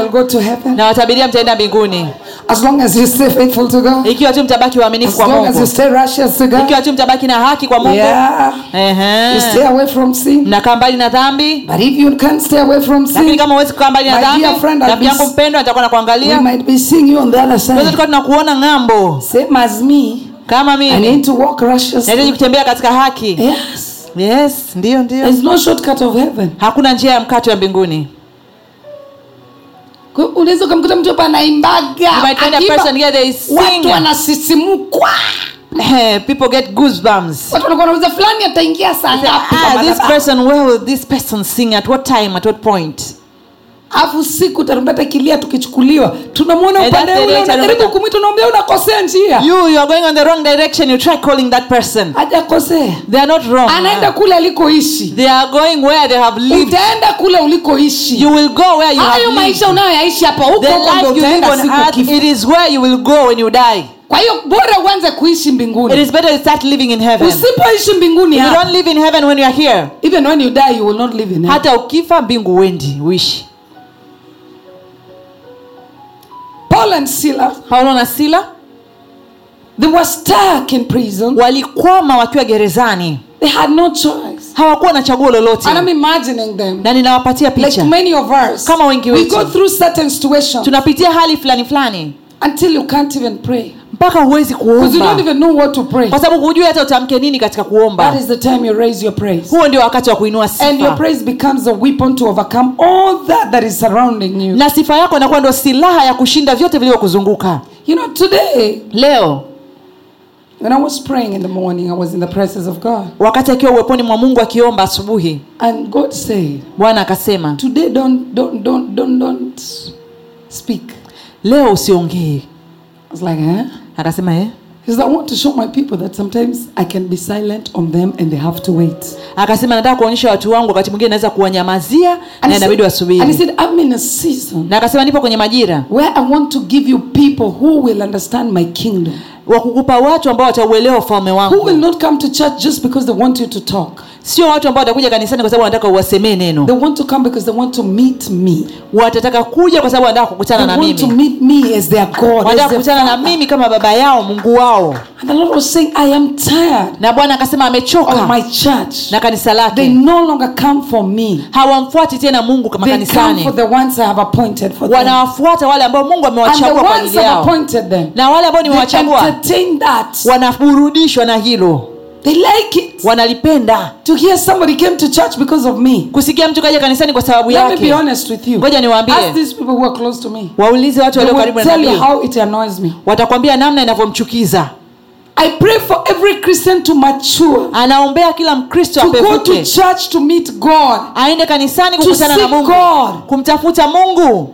na watabiria mtaenda mbinguni. As long as you stay faithful to God. Ikiwa tu mtabaki waaminifu as kwa long as you stay righteous to God. Ikiwa tu mtabaki na haki kwa mungu. Yeah. Ehe. you stay away from sin. Mnakaa mbali na dhambi. But if you can't stay away from lakini kama huwezi kukaa mbali na dhambi rafiki yangu mpendwa nitakuwa na we might be seeing you on the other tunaweza tukawa tunakuona ng'ambo. Same as me. Kama I need to walk nahitaji kutembea katika haki. Yes yes ndiyo ndio. There's no shortcut of heaven. Hakuna njia ya mkato ya mbinguni. Unaweza ukamkuta mtu hapa anaimbaga watu wanasisimukwa. People get goosebumps. Watu wanakuwa wanauliza fulani ataingia saa ngapi ah, this person where will this person sing? At what time? At what point alafu siku tarumbeta kilia tukichukuliwa tunamwona upande ule unajaribu kumwita unaambia unakosea njia. You you are going on the wrong direction you try calling that person. Hajakosea. They are not wrong. Anaenda kule alikoishi. They are going where they have lived. Utaenda kule ulikoishi. You will go where you have hayo maisha unayoyaishi hapa huko huko live utaenda siku earth it is where you will go when you die. Kwa hiyo bora uanze kuishi it is better to start living in heaven. Usipoishi mbinguni you don't live in heaven when you are here. Even when you die you will not live in heaven. hata ukifa mbingu wendi uishi Paul and Silas paulo na sila they were stuck in prison. walikwama wakiwa gerezani. They had no choice. Hawakuwa na chaguo lolote. And I'm imagining them. Na ninawapatia like picha many of us Kama wengi we go through certain situations tunapitia hali fulani fulani. until you can't even pray mpaka huwezi kuomba. Even know what to pray. Kwa sababu hujui hata utamke nini katika that kuomba is the time you raise your praise. Huo ndio wakati wa kuinua and your sifa praise becomes a weapon to overcome all that that is surrounding you. Na sifa yako inakuwa ndio silaha ya kushinda vyote vilivyokuzunguka. You know today leo when i was praying in the morning i was in the presence of god. wakati akiwa uweponi mwa mungu akiomba asubuhi and god said bwana akasema today don't don't don't don't don't speak. Leo usiongee. I was like eh akasema eh? because i want to show my people that sometimes i can be silent on them and they have to wait akasema nataka kuonyesha watu wangu wakati mwingine naweza kuwanyamazia na inabidi wasubiri. and he said i'm in a season na akasema nipo kwenye majira where i want to give you people who will understand my kingdom wa kukupa watu ambao watauelewa ufalme who will not come to church just because they want you to talk sio watu ambao watakuja kanisani kwa sababu wanataka uwasemee neno. They want to come because they want to meet me. Watataka kuja kwa sababu wanataka kukutana na want to mimi. meet me as their god wanataka kukutana na mimi kama baba yao mungu wao. And the lord was saying i am tired na bwana akasema of amechoka my church. Na kanisa they lake no longer come for me. Hawamfuati tena mungu kama they come for the ones i have appointed for them. Wanawafuata wale ambao mungu amewachagua kwa ajili yao. na wale ambao nimewachagua wanaburudishwa na hilo they like it. wanalipenda. To hear somebody came to church because of me. Kusikia mtu kaja kanisani kwa sababu let me be honest with you. Ngoja niwaambie. Ask these people who are close to me. Waulize watu walio karibu na mimi how it annoys me. Watakwambia namna inavyomchukiza. I pray for every Christian to mature, anaombea kila mkristo to go to church to meet God, aende kanisani kukutana na mungu. God. kumtafuta mungu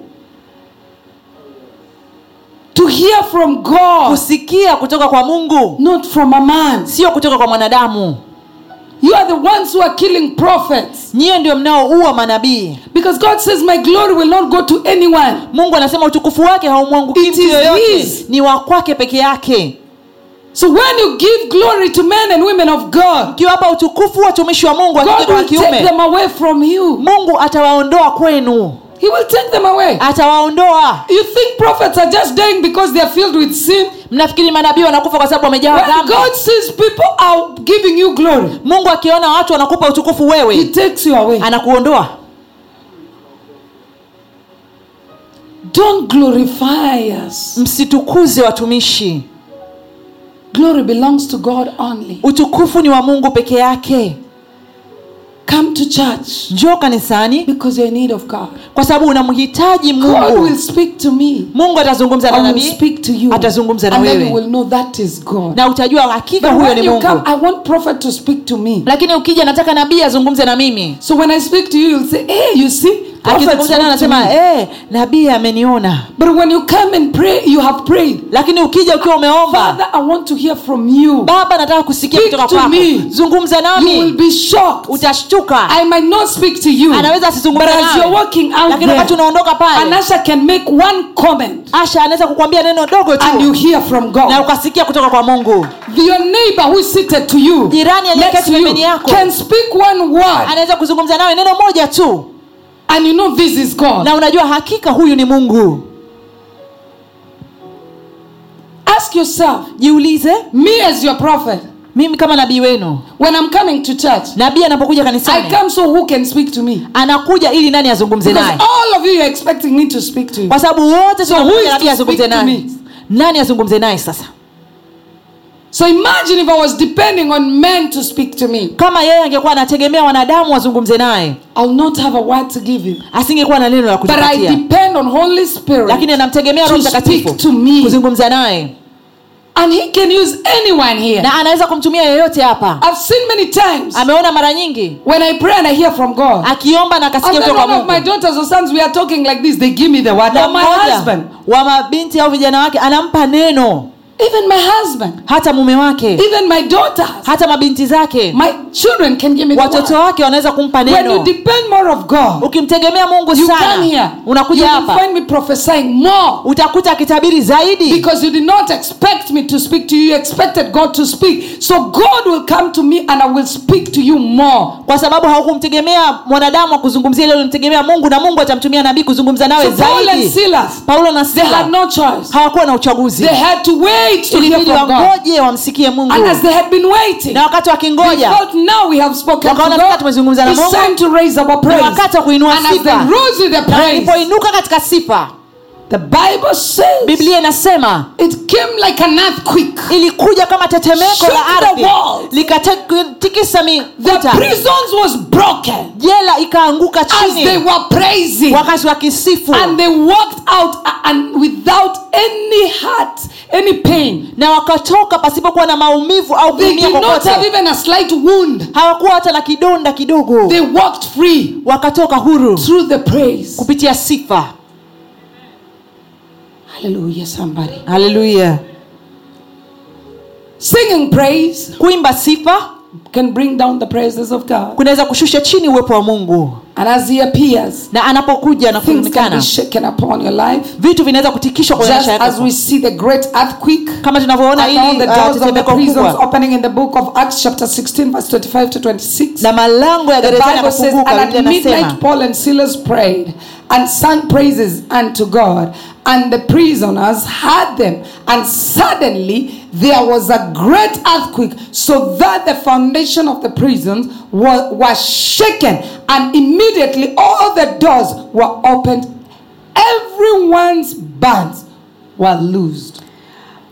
to hear from God, kusikia kutoka kwa mungu. Not from a man. sio kutoka kwa mwanadamu. You are the ones who are killing prophets. nyiye ndio mnaoua manabii. Because God says, My glory will not go to anyone. mungu anasema utukufu wake haumwanguki mtu yoyote. Ni wa kwake peke yake. So when you give glory to men and women of God, ukiwapa utukufu watumishi wa mungu wa kike na wa will take kiume. them away from you. mungu atawaondoa kwenu He will take them away. atawaondoa You think prophets are just dying because they are filled with sin? mnafikiri manabii wanakufa kwa sababu wamejawa dhambi God sees people are giving you glory, mungu akiona watu wanakupa utukufu He takes you away. anakuondoa Don't glorify us. msitukuze watumishi Glory belongs to God only. utukufu ni wa mungu peke yake Come to church njoo kanisani because you're in need of God. kwa sababu unamhitaji mungumungu mungu will speak to me. mungu atazungumza na nabii speak to you. atazungumza na you wewe will know that is God. na utajua hakika huyo ni mungu come, I want prophet to speak to me. lakini ukija nataka nabii azungumze na mimi So when I speak to you, you'll say, Hey, you see, akizungumza naye anasema eh, nabii ameniona. But when you come and pray, you have prayed. lakini ukija ukiwa umeomba Father, I want to hear from you. baba nataka kusikia kutoka kwako. zungumza nami. You will be shocked. utashtuka. I might not speak to you. anaweza But as you're walking out lakini wakati unaondoka pale Anasha can make one comment. Asha anaweza kukwambia neno dogo and you hear from na ukasikia kutoka kwa mungu. Your neighbor who is seated to you Jirani aliyeketi pembeni yako. can speak one word. Anaweza kuzungumza nawe neno moja tu and you know this is God. na unajua hakika huyu ni mungu Ask yourself, jiulize me as your prophet, mimi kama nabii wenu when I'm coming to church, nabii anapokuja I come so who can speak to me? anakuja ili nani azungumze Because naye all of you are expecting me to speak to you. kwa sababu wote So tunakuja nabii azungumze naye nani azungumze naye sasa So imagine if I was depending on men to speak to me. kama yeye angekuwa anategemea wanadamu wazungumze naye I'll not have a word to give him. asingekuwa na neno la But I depend on Holy Spirit. lakini anamtegemea to roho mtakatifu speak to me. kuzungumza naye And he can use anyone here. na anaweza kumtumia yeyote hapa I've seen many times ameona mara nyingi when I pray and I hear from God. akiomba na And then kutoka one kwa of my mungu daughters or sons, we are talking like this. They give me the word. na my mmoja husband. wa mabinti au vijana wake anampa neno Even my husband. hata mume wake Even my daughters. hata mabinti zake My children can give me the watoto wake wanaweza kumpa When you depend more of God, ukimtegemea mungu you come here. Unakuja hapa find me prophesying more. utakuta akitabiri zaidi Because you did not expect me to speak to you, you expected God to speak. So God will come to me and I will speak to you more. kwa sababu haukumtegemea mwanadamu akuzungumzia ile ulimtegemea mungu na mungu atamtumia nabii kuzungumza nawe So Paul and zaidi Silas, paulo na they had no choice. hawakuwa na uchaguzi They had to wait ilibidi wangoje wamsikie mungu And as they had been waiting, na wakati wakingoja Wakaona tumezungumza na Mungu. wakati wa kuinua sifa. walipoinuka katika sifa the Bible says biblia inasema it came like an earthquake. ilikuja kama tetemeko la ardhi likatikisa mikuta prisons was broken jela ikaanguka as they chini were praising. wakati wakisifu And they walked out and without any hurt, any pain. na wakatoka pasipokuwa na maumivu au They kuumia did not have kokote even a slight wound. hawakuwa hata na kidonda kidogo They walked free wakatoka huru through the praise. kupitia sifa Hallelujah, somebody. Hallelujah. Singing praise kuimba sifa can bring down the praises of God. kunaweza kushusha chini uwepo wa mungu And as He appears, na anapokuja na things can be shaken upon your life. vitu vinaweza kutikishwa kwenye maisha yako as we see the great earthquake kama tunavyoona hili the uh, doors of the tetemeko kubwa opening in the book of Acts, chapter 16, verse 25 to 26. na malango ya gerezani and biblia at midnight inasema Paul and Silas prayed and sang praises unto God, and the prisoners heard them, and suddenly there was a great earthquake, so that the foundation of the prisons was, was shaken, and immediately all the doors were opened, everyone's bands were loosed.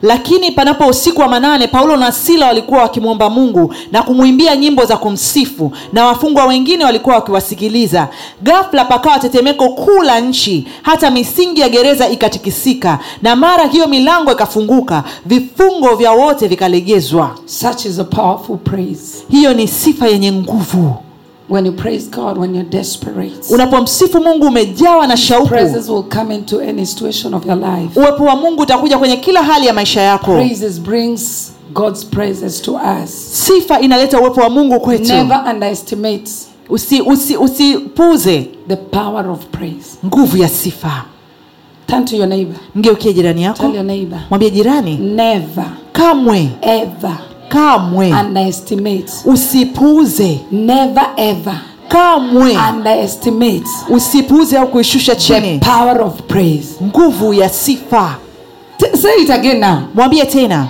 Lakini panapo usiku wa manane paulo na sila walikuwa wakimwomba mungu na kumwimbia nyimbo za kumsifu na wafungwa wengine walikuwa wakiwasikiliza. Gafla pakawa tetemeko kuu la nchi hata misingi ya gereza ikatikisika na mara hiyo milango ikafunguka vifungo vya wote vikalegezwa. Such is a powerful praise. hiyo ni sifa yenye nguvu When you praise God, when you're desperate, unapomsifu mungu umejawa na shauku praises will come into any situation of your life. uwepo wa mungu utakuja kwenye kila hali ya maisha yako Praises brings God's praises to us. sifa inaleta uwepo wa mungu kwetu Never underestimate usi, usipuuze the power of praise. nguvu ya sifa Turn to your neighbor. mgeukie jirani yako Tell your neighbor. mwambie jirani Never, kamwe ever kamwe. Underestimate. usipuuze. Never, ever. Kamwe. Underestimate. Usipuuze au kuishusha the chini. power of praise. nguvu ya sifa. T- say it again now. mwambie tena.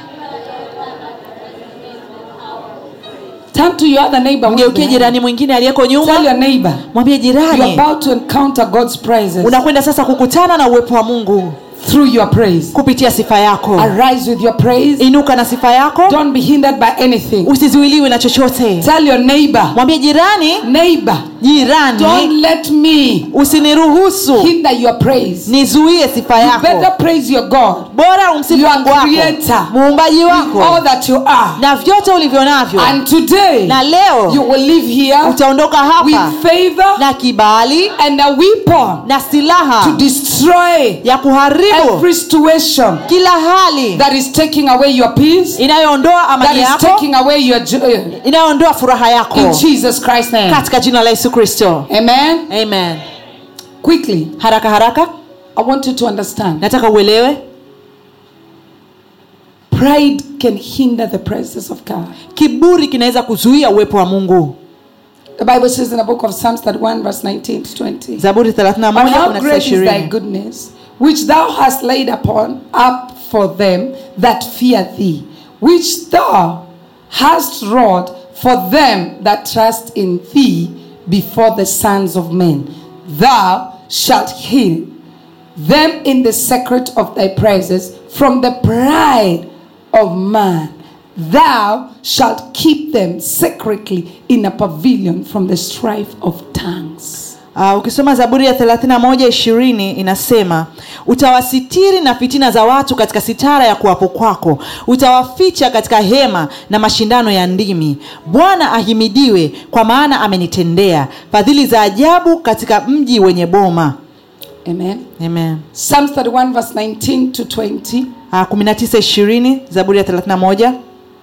Turn to your other neighbor. mgeukie jirani mwingine aliyeko Tell nyuma your neighbor. mwambie You're jirani about to encounter God's praises. Unakwenda sasa kukutana na uwepo wa mungu through your praise. kupitia sifa yako Arise with your praise. inuka na sifa yako Don't be hindered by anything. usizuiliwe na chochote Tell your neighbor, mwambie jirani neighbor, don't let me usiniruhusu hinder your praise. nizuie sifa You yako better praise your God, bora umsifu Your mungu wako muumbaji with wako that you are. na vyote ulivyo navyo And today, na leo will live here utaondoka hapa with favor na kibali and a weapon na to silaha destroy ya kuharibu every situation kila hali that is taking away your peace, inayoondoa that amani is yako taking away your joy. inayoondoa furaha yako In Jesus Christ's name. katika jina la yesu kristo Amen. amen Quickly, haraka haraka I want you to understand nataka uelewe pride can hinder the presence of God. kiburi kinaweza kuzuia uwepo wa mungu The Bible says in the book of Psalms 31, verse 19 to 20. zaburi 31 But how 19, great is thy 20. goodness, which thou hast laid upon up for them that fear thee, which thou hast wrought for them that trust in thee before the sons of men. Thou shalt heal them in the secret of thy praises from the pride of man. Thou shalt keep them secretly in a pavilion from the strife of tongues. Uh, ukisoma zaburi ya 31 ishirini inasema utawasitiri na fitina za watu katika sitara ya kuwapo kwako utawaficha katika hema na mashindano ya ndimi bwana ahimidiwe kwa maana amenitendea fadhili za ajabu katika mji wenye boma Amen. Amen. Psalms 31, verse 19 to 20. Uh, 19 ishirini zaburi ya 31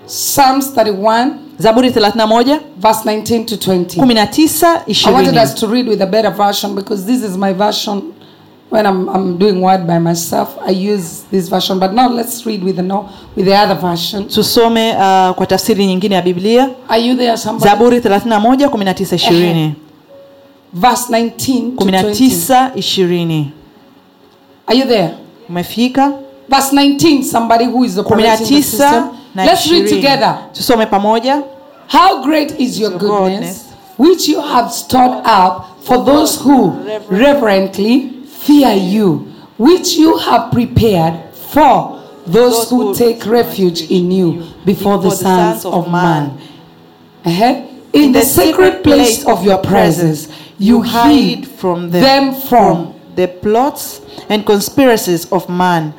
Psalms 31, zaburi 31, verse 19 to 20. 19, I wanted us to read with a better version because this is my version. When I'm, I'm doing word by myself, I use this version. But now let's read with the, no, with the other version. Tusome uh, kwa tafsiri nyingine ya biblia Are you there, somebody? zaburi 31 19 20 Verse 19 to 20. 19 20 Are you there? umefika Verse 19, somebody who is the 19 system. Na Let's read 20 together. tusome pamoja How great is your goodness, goodness. which you have stored up for those who reverently fear you, which you have prepared for those who take refuge in you before the sons of man. Uh-huh. In the sacred place of your presence, you hide from them, them from the plots and conspiracies of man.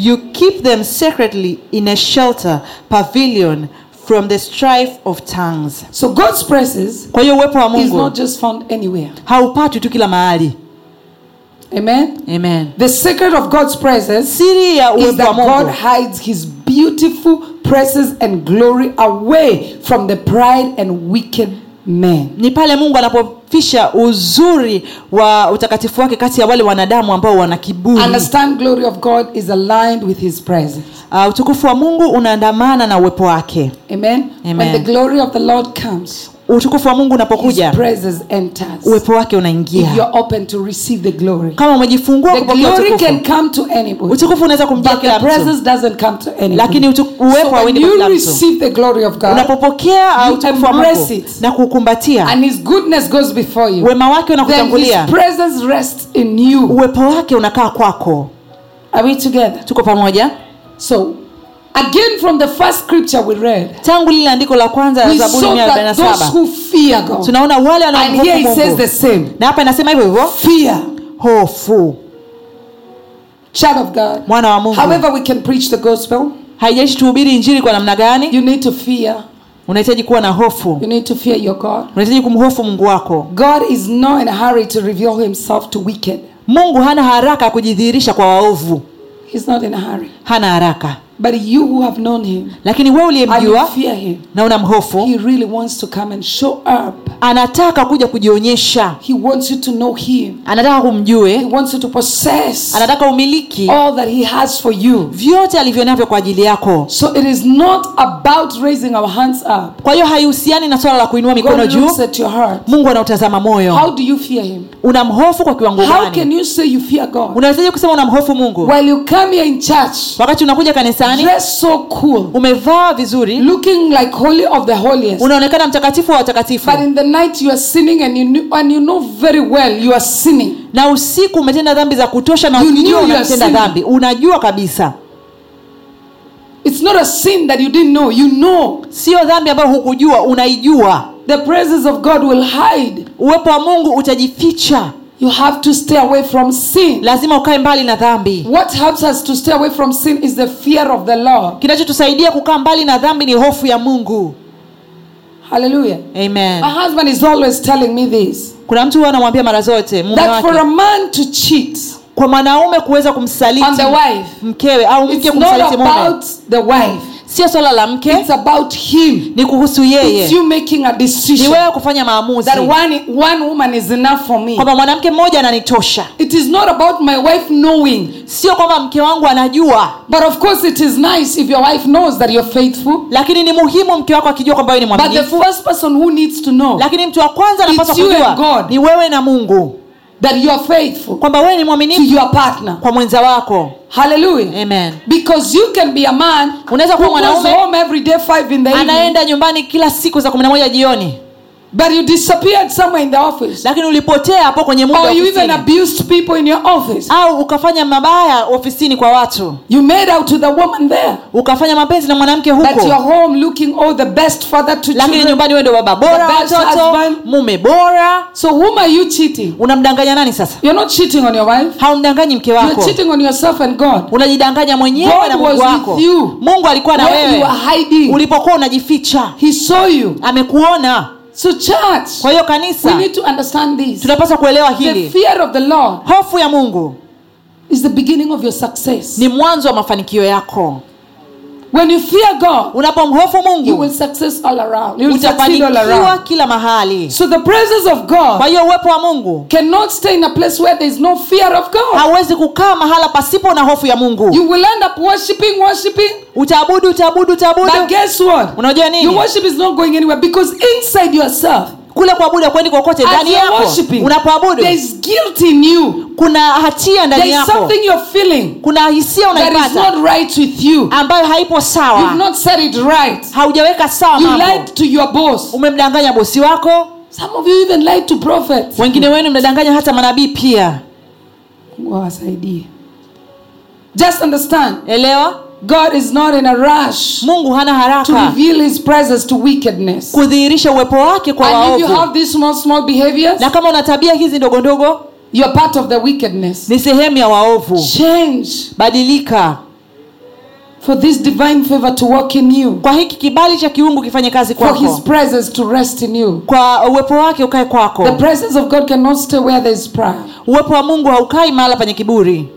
You keep them secretly in a shelter pavilion from the strife of tongues. So God's presence Kwa hiyo uwepo wa is not just found anywhere. haupati tu kila mahali. Amen. Amen. The secret of God's presence Siri ya is uwepo wa that God Mungu hides his beautiful presence and glory away from the pride and wicked men. ni pale Mungu anapofisha uzuri wa utakatifu wake kati ya wale wanadamu ambao wana kiburi. Understand glory of God is aligned with his presence. Uh, utukufu wa Mungu unaandamana na uwepo wake. Amen. When the glory of the Lord comes, Utukufu wa Mungu unapokuja, uwepo wake unaingia. you're open to receive the glory. Kama umejifungua The kupokea glory utukufu, can come to anybody. utukufu unaweza kumjia kila mtu, presence doesn't come to anybody. lakini utu- uwepo Unapopokea utukufu wa Mungu na kuukumbatia, and his goodness goes before you, wema wake unakutangulia, presence rests in you. uwepo wake unakaa kwako. Tuko pamoja? So Again, from the first scripture we read, tangu lile andiko la kwanza la zaburi saw 147 those who fear God, tunaona wale and here wanaomhofu it says the same na hapa inasema hivyo hivyo fear, hofu child of God. mwana wa mungu However, we can preach the gospel. haijaishi tuhubiri injili kwa namna gani You need to fear. unahitaji kuwa na hofu You need to fear your God. unahitaji kumhofu mungu wako God is not in a hurry to reveal himself to wicked. mungu hana haraka ya kujidhihirisha kwa waovu He's not in a hurry. hana haraka But you who have known him lakini wewe uliyemjua fear him, na unamhofu he really wants to come and show up. anataka kuja kujionyesha He wants you to know him. anataka He wants you to possess anataka umiliki all that he has for you. vyote alivyo navyo kwa ajili yako So it is not about raising our hands up. kwa hiyo haihusiani na swala la kuinua mikono juu mungu anautazama moyo How do you fear him? unamhofu kwa kiwango How gani can you say you fear God? unawezaje kusema unamhofu mungu While you come here in church, wakati unakuja kanisani dress so cool, umevaa vizuri looking like holy of the holiest. unaonekana mtakatifu wa watakatifu But in the night you are sinning and you knew, and you know very well you are sinning. na usiku umetenda dhambi za kutosha na ukijua unatenda dhambi unajua kabisa It's not a sin that you didn't know. You know. sio dhambi ambayo hukujua unaijua The presence of God will hide. uwepo wa mungu utajificha You have to stay away from sin. lazima ukae mbali na dhambi. What helps us to stay away from sin is the fear of the Lord. kinachotusaidia kukaa mbali na dhambi ni hofu ya mungu. Hallelujah. amen. My husband is always telling me this. Kuna mtu huwa anamwambia mara zote mume that for a man to cheat kwa mwanaume kuweza kumsaliti mkewe au mke kumsaliti mume. about the wife, sio swala la mke. It's about him. ni kuhusu It's yeye you making a ni decision wewe kufanya maamuzi. That one, one woman is enough for me. kwamba mwanamke mmoja ananitosha. It is not about my wife knowing. sio kwamba mke wangu anajua. But of course, it is nice if your wife knows that you're faithful. lakini ni muhimu mke wako akijua kwamba wewe ni But the first person who needs to know lakini mtu wa kwanza anapaswa kujua ni wewe na mungu that you are faithful kwamba wewe ni to mwaminifu your partner. kwa mwenza wako Hallelujah. amen Because you can be a man Unaweza kuwa mwanaume home every day, 5 in the evening, anaenda nyumbani kila siku za kumi na moja jioni but you disappeared somewhere in the office. lakini ulipotea hapo kwenye muda Or you even abused people in your office. au ukafanya mabaya ofisini kwa watu. You made out to the woman there. Ukafanya mapenzi na mwanamke that you're huko home looking, all the best father to lakini nyumbani wewe ndio baba bora watoto mume bora. So whom are you cheating? unamdanganya nani sasa? You're not cheating on your wife. haumdanganyi mke You're cheating on yourself and God. unajidanganya mwenyewe na mungu wako. mungu alikuwa na wewe. hiding, ulipokuwa unajificha. He saw you. amekuona So, church, kwa hiyo we kanisa need to understand this. tunapaswa kuelewa The hili fear of the Lord hofu ya mungu is the beginning of your success. ni mwanzo wa mafanikio yako When you fear God, unapomhofu you will success all around. You will succeed all around. kila mahali So the presence of kwa hiyo uwepo wa mungu cannot stay in a place where there is no fear of God. hauwezi kukaa mahala pasipo na hofu ya mungu You will end up worshiping, worshiping. utaabudu utaabudu But utaabudu guess what? unajua Your nini worship is not going anywhere because inside yourself, kule kuabudu akwendi kokote ndani yako. unapoabudu kuna hatia ndani yako. kuna hisia unaipata right ambayo haipo You've sawa not said it right. haujaweka sawa umemdanganya bosi wako. Some of you even lied to prophets. wengine wenu mnadanganya hata manabii pia. Mungu. Just understand, elewa God is not in a rush mungu hana to reveal his presence to wickedness. kudhihirisha uwepo wake kwa And if you have these small, small behaviors, na kama una tabia hizi ndogo ndogo part of the wickedness. ni sehemu ya waovu. Change badilika. for this divine favor to work in you, kwa hiki kibali cha kiungu kifanye kazi for his presence to rest in you. kwa uwepo wake ukae The presence of God cannot stay where there is prayer uwepo wa mungu haukai mahala penye kiburi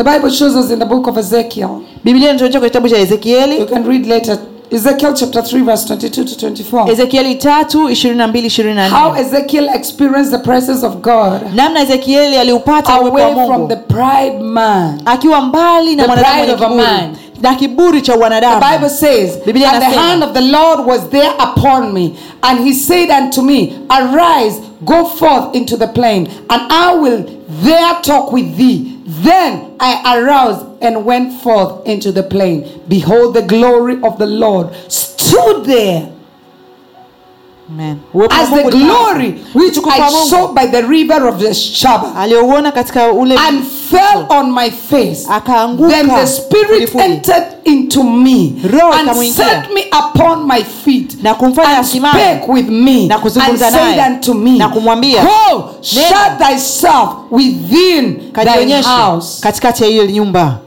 The Bible shows us in the book of Ezekiel. biblia inatuonyesha kwa kitabu cha You can read later. Ezekiel chapter 3, verse 22 to 24. ezekieli tatu ishirini na mbili ishirini na How Ezekiel experienced the presence of God namna ezekieli aliupata uwepo wa away from the pride man. akiwa mbali na The mwanadamu pride mwenye of a kiburi man. na kiburi cha The Bible says, Biblia And the hand of the Lord was there upon me, and he said unto me, Arise, go forth into the plain, and I will there talk with thee. Then I arose and went forth into the plain. Behold, the glory of the Lord stood there. Amen. As the Mungu ni hapa. glory which I saw by the river of the Shaba aliyouona katika ule and fell on my face. Then the Spirit entered into me and set me upon my feet and spake with me and said unto me, Go, shut thyself within thy house. katikati ya hiyo nyumba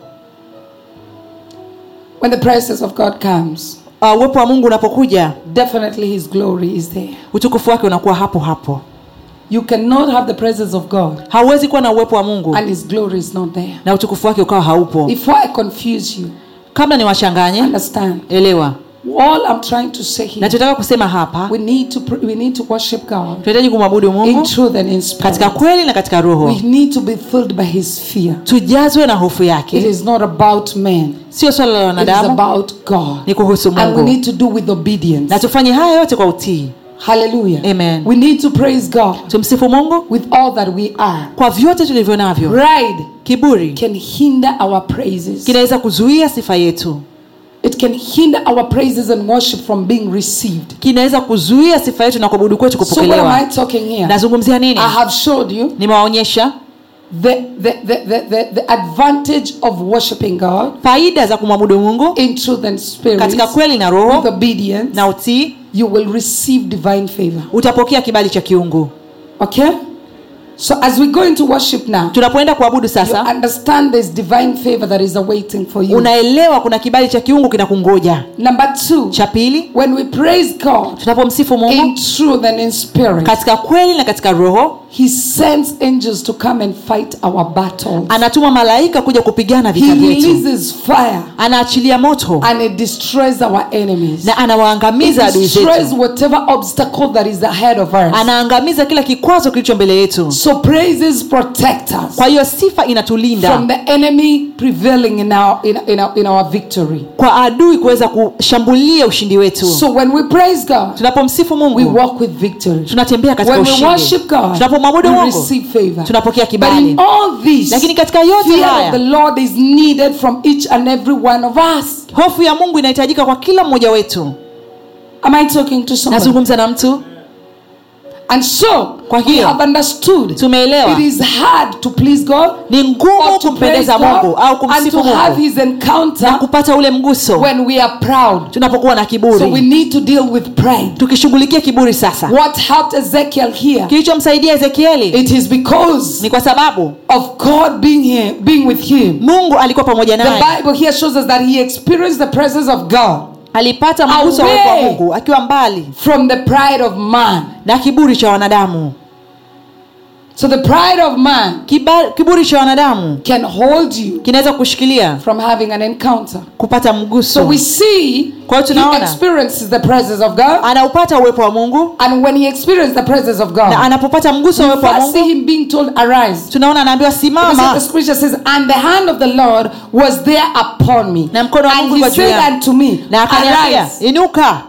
When the presence of God comes, Uh, uwepo wa mungu unapokuja definitely His glory is there. utukufu wake unakuwa hapo hapo You cannot have the presence of God hauwezi kuwa na uwepo wa mungu and His glory is not there. na utukufu wake ukawa haupo Before I confuse you, kabla ni wachanganye understand. elewa All I'm trying to say here, nachotaka kusema hapa we need to we need to worship God tunahitaji kumwabudu in mungu truth and in spirit. katika kweli na katika roho We need to be filled by His fear. tujazwe na hofu It yake is not about men. sio swala la It is wanadamu about God. ni kuhusu And we need to do with obedience. na tufanye haya yote kwa utii Hallelujah. Amen. We need to praise God tumsifu mungu with all that we are. kwa vyote tulivyo navyo Pride kiburi can hinder our praises. kinaweza kuzuia sifa yetu It can hinder our praises and worship from being received. kinaweza kuzuia sifa yetu na kuabudu kwetu So what am I kupokelewa talking here? nazungumzia nini I have showed you nimewaonyesha the, the, the, the, the, advantage of worshiping God faida za kumwabudu mungu in truth and spirit katika kweli na with roho obedience. na utii You will receive divine favor. utapokea kibali cha kiungu Okay? So as we go into worship now, tunapoenda kuabudu you sasa understand there's divine favor that is awaiting for you. unaelewa kuna kibali cha kiungu kinakungoja Number two, cha pili when we praise God tunapomsifu in truth and in spirit, katika kweli na katika roho He sends angels to come and fight our battles. anatuma malaika kuja kupigana vita vyetu releases fire anaachilia moto and it destroys our enemies. na anawaangamiza adui destroys zetu whatever obstacle that is ahead of us. anaangamiza kila kikwazo kilicho mbele yetu So praises protect us kwa hiyo sifa inatulinda from the enemy prevailing in our in, in our in our victory. kwa adui kuweza kushambulia ushindi wetu So when we praise God, tunapomsifu we walk with victory. tunatembea katika When we worship God, tunapomwabudu we mungu receive favor. tunapokea But in all this, lakini katika yote haya the Lord is needed from each and every one of us. hofu ya mungu inahitajika kwa kila mmoja wetu Am I talking to somebody? nazungumza na mtu And so, Kwa hiyo, understood tumeelewa it is hard to please God ni ngumu kumpendeza mungu au kumsifu na kupata ule mguso when we are proud. tunapokuwa na So we kiburi need to deal with pride. tukishughulikia kiburi sasa What helped Ezekiel here? kilichomsaidia ezekieli It is because ni kwa sababu of God being here, being with him. mungu alikuwa pamoja The naye Bible here shows us that he experienced the presence of God alipata mguso wa mungu akiwa mbali from the pride of man. na kiburi cha wanadamu So the pride of man Kiba, kiburi cha wanadamu can hold you kinaweza kushikilia from having an encounter. kupata So mguso we see Kwa hiyo he experiences the presence of God. anaupata uwepo wa mungu And when he experienced the presence of na anapopata mguso uwepo wa Mungu. see him being told, Arise. tunaona anaambiwa simama. the scripture says, And the hand of the Lord was there upon me. Na mkono wa Mungu ulikuwa juu said yangu. unto me, na akaniambia inuka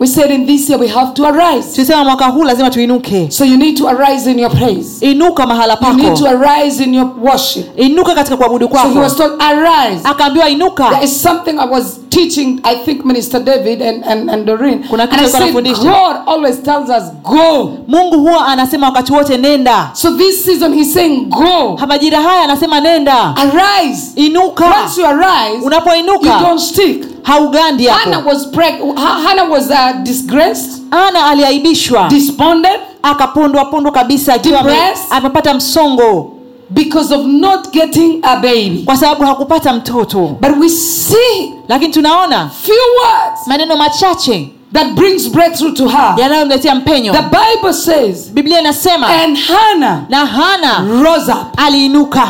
We said in this year we have to arise. tulisema mwaka huu lazima tuinuke So you need to arise in your praise. inuka mahala You need to pako arise in your worship. inuka katika kuabudu So he was told, Arise. akaambiwa There is something I was teaching, I think Minister David and, and, and Doreen. Kuna kitu I alikuwa said, anafundisha. God always tells us, Go. mungu huwa anasema wakati wote nenda So this season he's saying, Go. majira haya anasema nenda Arise. inuka Once you arise, you unapoinuka don't stick. Haugandi Hannah was preg- Ha- Hannah was uh, disgraced, ana aliaibishwa despondent akapondwa pondwa kabisa akiwa ame- Depressed. amepata msongo because of not getting a baby. kwa sababu hakupata mtoto But we see lakini tunaona few words maneno machache that brings breakthrough to her. yanayomletea mpenyo The Bible says, biblia inasema and Hannah na hana rose up. aliinuka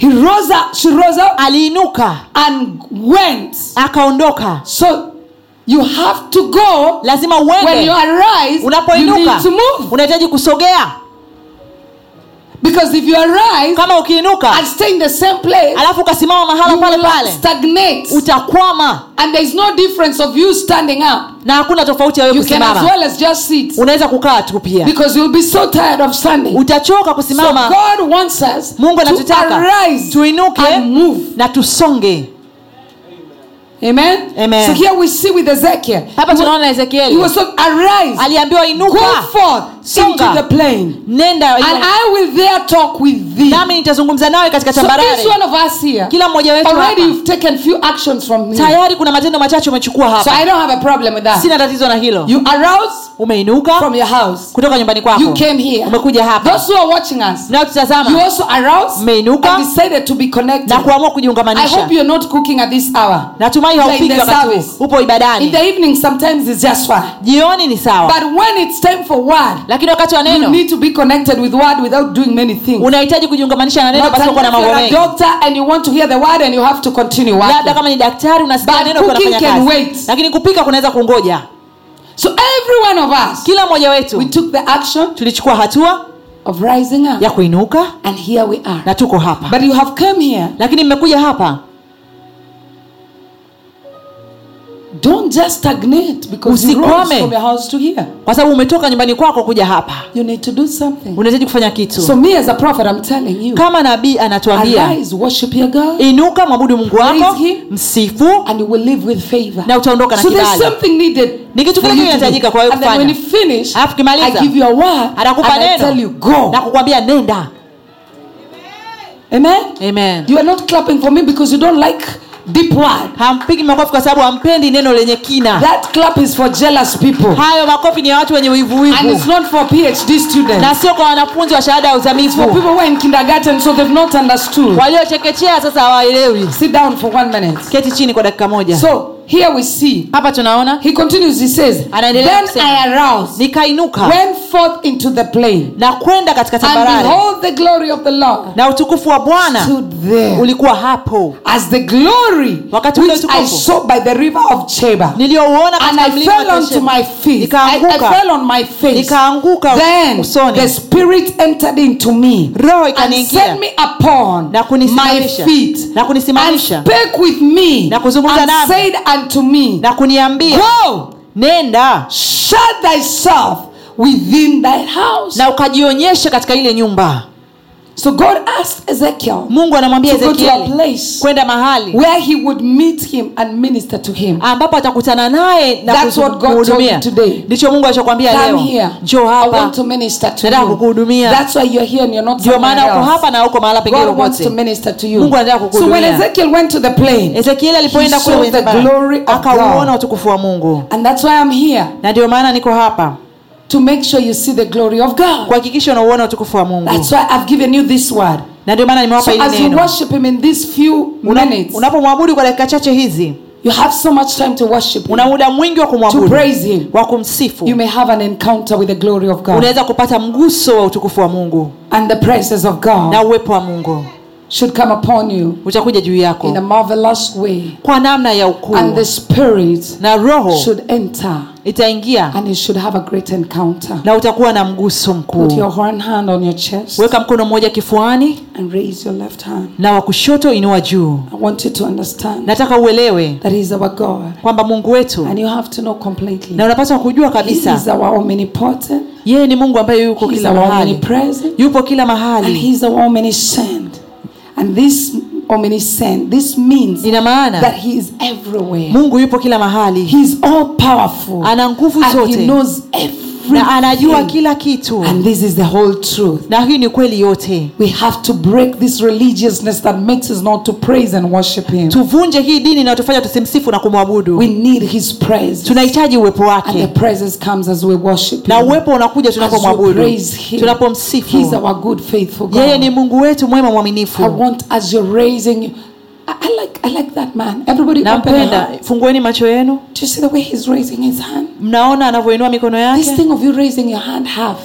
He rose up. She rose up aliinuka and went. akaondoka So you have to go lazima when you arise. Unapoinuka unahitaji kusogea because if you arise kama ukiinuka and stay in the same place, alafu ukasimama mahala pale pale stagnate. utakwama And there is no difference of you standing up. na hakuna tofauti ya wewe You can as well as just sit unaweza kukaa tu pia because you'll be so tired of standing. utachoka So God wants us mungu anatutaka arise tuinuke and move. na tusonge Amen? Amen. So here we see with Ezekiel. hapa tunaona Ezekiel. he was so arise, aliambiwa go forth Songa. into the plain, nenda and I will there talk with thee. nami nitazungumza nawe katika So each one of us here, kila mmoja wetu already you've taken few actions from me. tayari kuna matendo machache umechukua So I don't have a problem with that. sina tatizo na hilo You arouse umeinuka from your house. kutoka nyumbani You kwako came here. umekuja hapa Those who are watching us, you also aroused Mmeinuka. and decided to be connected. na kuamua I hope you're not cooking at this hour. natumai haupiki wakati upo In ibadani the evening, sometimes it's just fine. jioni ni sawa But when it's time for word, lakini wakati wa you need to be connected with word without doing many things. unahitaji kujiungamanisha na neno pasipokuwa na mambo mengi doctor and you want to hear the word and you have to continue labda kama ni daktari unasikia neno kazi lakini kupika kunaweza kungoja So every one of us, kila mmoja we took the action tulichukua hatua of rising up, ya kuinuka and here we are. na tuko hapa But you have come here. lakini mmekuja hapa Don't just stagnate because you rose Usikwame. from your house to here. kwa sababu umetoka nyumbani kwako kuja hapa You need to do something. unahitaji kufanya kitu So me as a prophet, I'm telling you, kama nabii anatuambia arise, worship your God, inuka mwabudu mungu wako msifu and you will live with favor. na utaondoka na So there's something needed. Ni kitu kile kinahitajika kwa wewe And then when you finish, Alafu kimaliza, I give you a word anakupa I tell you neno go. na kukwambia nenda Amen. amen You are not clapping for me because you don't like deep word. hampigi makofi kwa sababu hampendi neno lenye kina That clap is for jealous people, hayo makofi ni ya watu wenye and it's not for PhD students. na sio kwa wanafunzi wa shahada ya uzamivu for people who are in kindergarten, so they've not understood. waliochekechea sasa hawaelewi Sit down for one minute. keti chini kwa dakika moja So here we see. hapa tunaona He continues. He says, Anaendelea "Then. I aroused, nikainuka went forth into the plain, na kwenda katika and tambarare behold, the glory of the Lord na utukufu wa bwana ulikuwa hapo as the glory Wakati ule utukufu I saw by the river of Cheba." niliyouona And katika I mlima fell onto my feet. I, I fell on my face. nikaanguka Then usoni the Spirit entered into me roho and set me upon na my kunisimamisha feet na and kunisimamisha spake with me Na kuzungumza and nami. said unto me, na kuniambia Go, nenda. Shut thyself within thy house. na ukajionyesha katika ile nyumba So God asked Ezekiel mungu anamwambia to go to a ezekieli place kwenda mahali where he would meet him and minister to him. ambapo atakutana naye na That's what God told kuhudumia today. ndicho mungu alichokwambia leo want hapa nataka kukuhudumia That's why you're here and you're not ndio maana uko else. hapa na uko mahala pengine God wants to popote minister to you. Mungu anataka So when. Ezekiel went to the plain, ezekieli alipoenda He kule saw the glory of akauona God. utukufu wa mungu and that's why I'm here na ndio maana niko hapa to make sure you see the glory of God. kuhakikisha unauona utukufu wa mungu. That's why I've given you this word. na ndio maana nimewapa So as you worship Him in these few minutes, unapomwabudu kwa dakika chache hizi you have so much time to worship Him, una muda mwingi wa to kumwabudu praise Him. wa kumsifu. You may have an encounter with the glory of God. Unaweza kupata mguso wa utukufu wa mungu. And the presence of God. Na uwepo wa mungu should come upon you utakuja juu yako in a marvelous way, kwa namna ya ukuu and the Spirit na roho should enter itaingia and you should have a great encounter. na utakuwa na mguso Put your horn hand on your chest weka mkono mmoja kifuani and raise your left hand. na wa kushoto inua juu I want you to understand nataka uelewe that is our God. kwamba mungu wetu And you have to know completely. na unapaswa kujua He is kabisa our omnipotent. yeye ni mungu ambaye yuko kila mahali yupo kila And mahali is our omniscient. And this omniscient, this means ina maana that He is everywhere. mungu yupo kila mahali He's all powerful. ana nguvu And He zote na anajua kila kitu. And this is the whole truth. na hii ni kweli yote. We have to break this religiousness that makes us not to praise and worship Him. tuvunje hii dini inayotufanya tusimsifu na kumwabudu. We need His praise. tunahitaji uwepo And the wake presence comes as we worship na uwepo unakuja tunapomwabudu. Tunapomsifu. He's our good, faithful yeye ni mungu wetu mwema I mwaminifu want as you're raising, I, I like I like that man. Everybody nampenda fungueni macho yenu Do you see the way he's raising his hand? mnaona anavyoinua mikono This yake thing of you raising your hand half.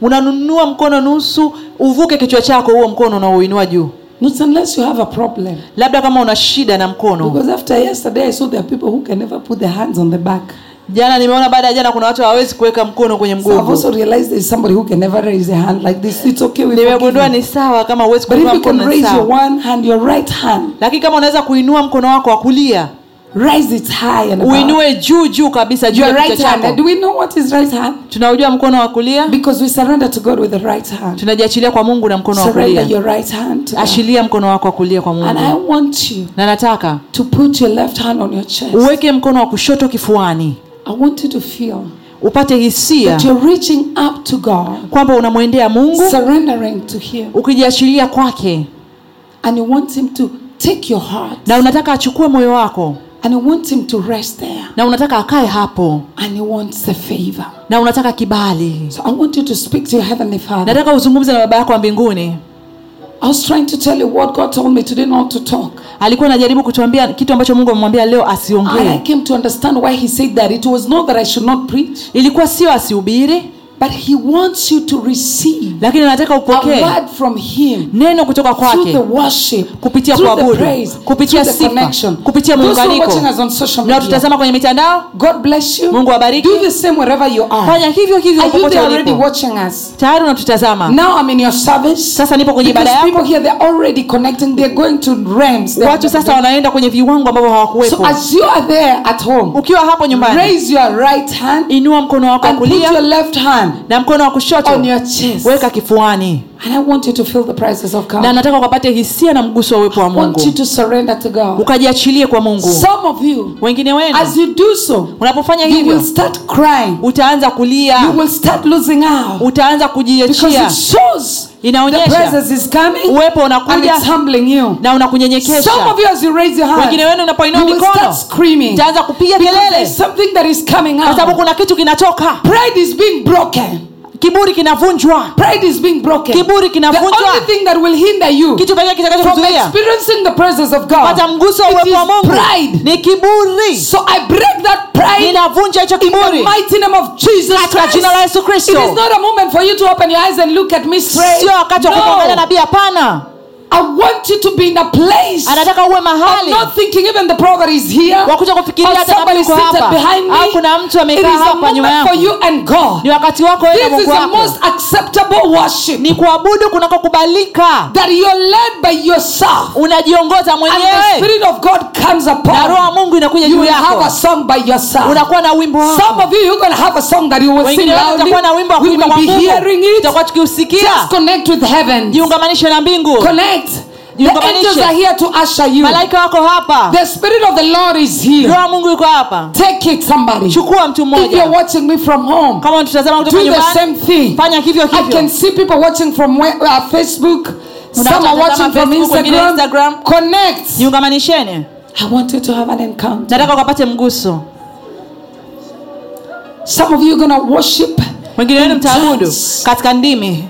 unanunua mkono nusu uvuke kichwa chako huo mkono unaoinua juu Not unless you have a problem. labda kama una shida na mkono Because after yesterday I saw there are people who can never put their hands on the back. Jana nimeona baada ya jana kuna watu hawawezi kuweka mkono kwenye So I've mgongo also realized there's somebody who can never raise a hand like this. It's okay with nimegundua ni sawa kama uwezi But if kuinua you can mkono ni raise your sawa one hand, your right hand, lakini kama unaweza kuinua mkono wako wa kulia Raise it high and uinue juu juu kabisa juu ya right hand. Do we know what is right hand? tunaujua mkono wa kulia Because we surrender to God with the right hand. tunajiachilia kwa mungu na mkono wa Surrender your right hand to God. ashilia mkono wako wa kulia kwa And I mungu want you na nataka to put your left hand on your chest. uweke mkono wa kushoto kifuani I want you to feel upate hisia that you're reaching up to God, kwamba unamwendea mungu surrendering to Him, ukijiachilia kwake. And you want Him to take your heart, na unataka achukue moyo wako. And you want Him to rest there, na unataka akae hapo. And you want the favor. na unataka kibali. So I want you to speak to your Heavenly Father. nataka uzungumze na baba yako wa mbinguni I was trying to tell you what God told me today not to talk. alikuwa anajaribu kutuambia kitu ambacho mungu amemwambia leo asiongeeilikuwa I came to understand why He said that. It was not that I should not preach, ilikuwa sio asihubiri but He wants you to receive lakini nataka a upokee word from Him. neno kutoka kwake kupitia kuabudu kupitia sifa kupitia muunganiko na tutazama kwenye mitandao God bless you. mungu awabariki Do the same wherever you are. fanya hivyo hivyo popote ulipo tayari unatutazama Now I'm in your service. sasa nipo kwenye ibada people here they're already connecting. They're going to realms. Watu sasa wanaenda kwenye viwango ambavyo So as you are there at home, ukiwa hapo nyumbani raise your right hand inua mkono wako wa and your left hand na mkono wa kushoto. Weka kifuani And I want you to feel the presence of na nataka ukapate hisia na mguso wa uwepo wa I want you to surrender to God. ukajiachilie kwa mungu Some of you, wengine wenu as you do so, unapofanya you hivyo will start crying. utaanza kulia will start losing out. utaanza Because kujiachia it shows the inaonyesha presence is coming uwepo and unakuja it's humbling you. na unakunyenyekesha of you, as you raise your hand, wengine wenu unapoinua you will start mikono screaming. utaanza kupiga Because kelele there's something that is coming kwa sababu out. kuna kitu kinatoka Pride is being broken. Kiburi kinavunjwa Pride is being broken. kiburi The kinavunjwa only thing that will hinder you kitu pekee from kitakachokuzuia experiencing the presence of god pata mguso wa it uwepo wa is mungu pride. ni kiburi So I break that pride ninavunja hicho in the mighty name of Jesus katika Christ. jina la yesu It kristo is not a moment for you to open your eyes and look at me straight. sio wakati wa kumwangalia No. nabii hapana I want you to be in a place anataka uwe mahali not thinking even the brother is here. wakuja kufikiria hata kama yuko hapa behind me. au kuna mtu amekaa hapa nyuma moment for you and God. ni wakati wako wewe na This is the most acceptable worship ni kuabudu kunakokubalika that you're led by yourself. unajiongoza And the Spirit of God comes na roho mungu inakuja juu yako you have a song by yourself. unakuwa na wimbo Some of you, you're going to have a song that you will sing loudly. utakuwa na wimbo wa kuimba kwa nguvu tutakuwa tukiusikia Just connect with heaven. jiungamanishe na mbingu Connect. The angels are here to usher you. malaika wako hapa The Spirit of the Lord is here. roho mungu yuko hapa Take it, somebody. chukua mtu If you're watching me from home, kama unatutazama kutoka do the same thing. fanya hivyo I can see people watching from where- uh, Facebook. Some are watching from Instagram. Instagram. Connect. jiungamanisheni I want you to have an encounter. nataka ukapate mguso Some of you are going to worship. wengine wenu mtaabudu katika ndimi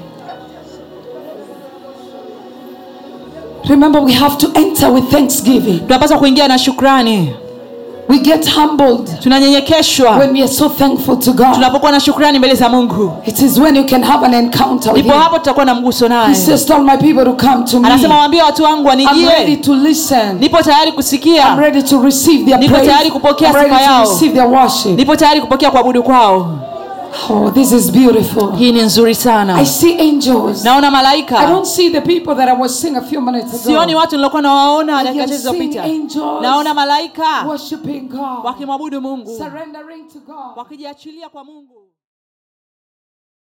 Remember, we have to enter with thanksgiving. tunapaswa kuingia na shukrani We get humbled tunanyenyekeshwa when we are so thankful to God. tunapokuwa na shukrani mbele za mungu It is when you can have an encounter ndipo hapo tutakuwa na mguso He says, Tell my people to come to me. anasema waambie watu wangu I'm ready to listen. nipo tayari I'm ready to receive their praise nipo tayari kupokea sifa yao. receive their worship. nipo tayari kupokea kuabudu kwao Oh, this is beautiful. hii ni nzuri I sana see angels. naona I don't see the people that I was seeing a few minutes sioni watu nilikuwa nawaona I dakika zilizopita naona malaika worshiping God, wakimwabudu mungu surrendering to God. wakijiachilia kwa mungu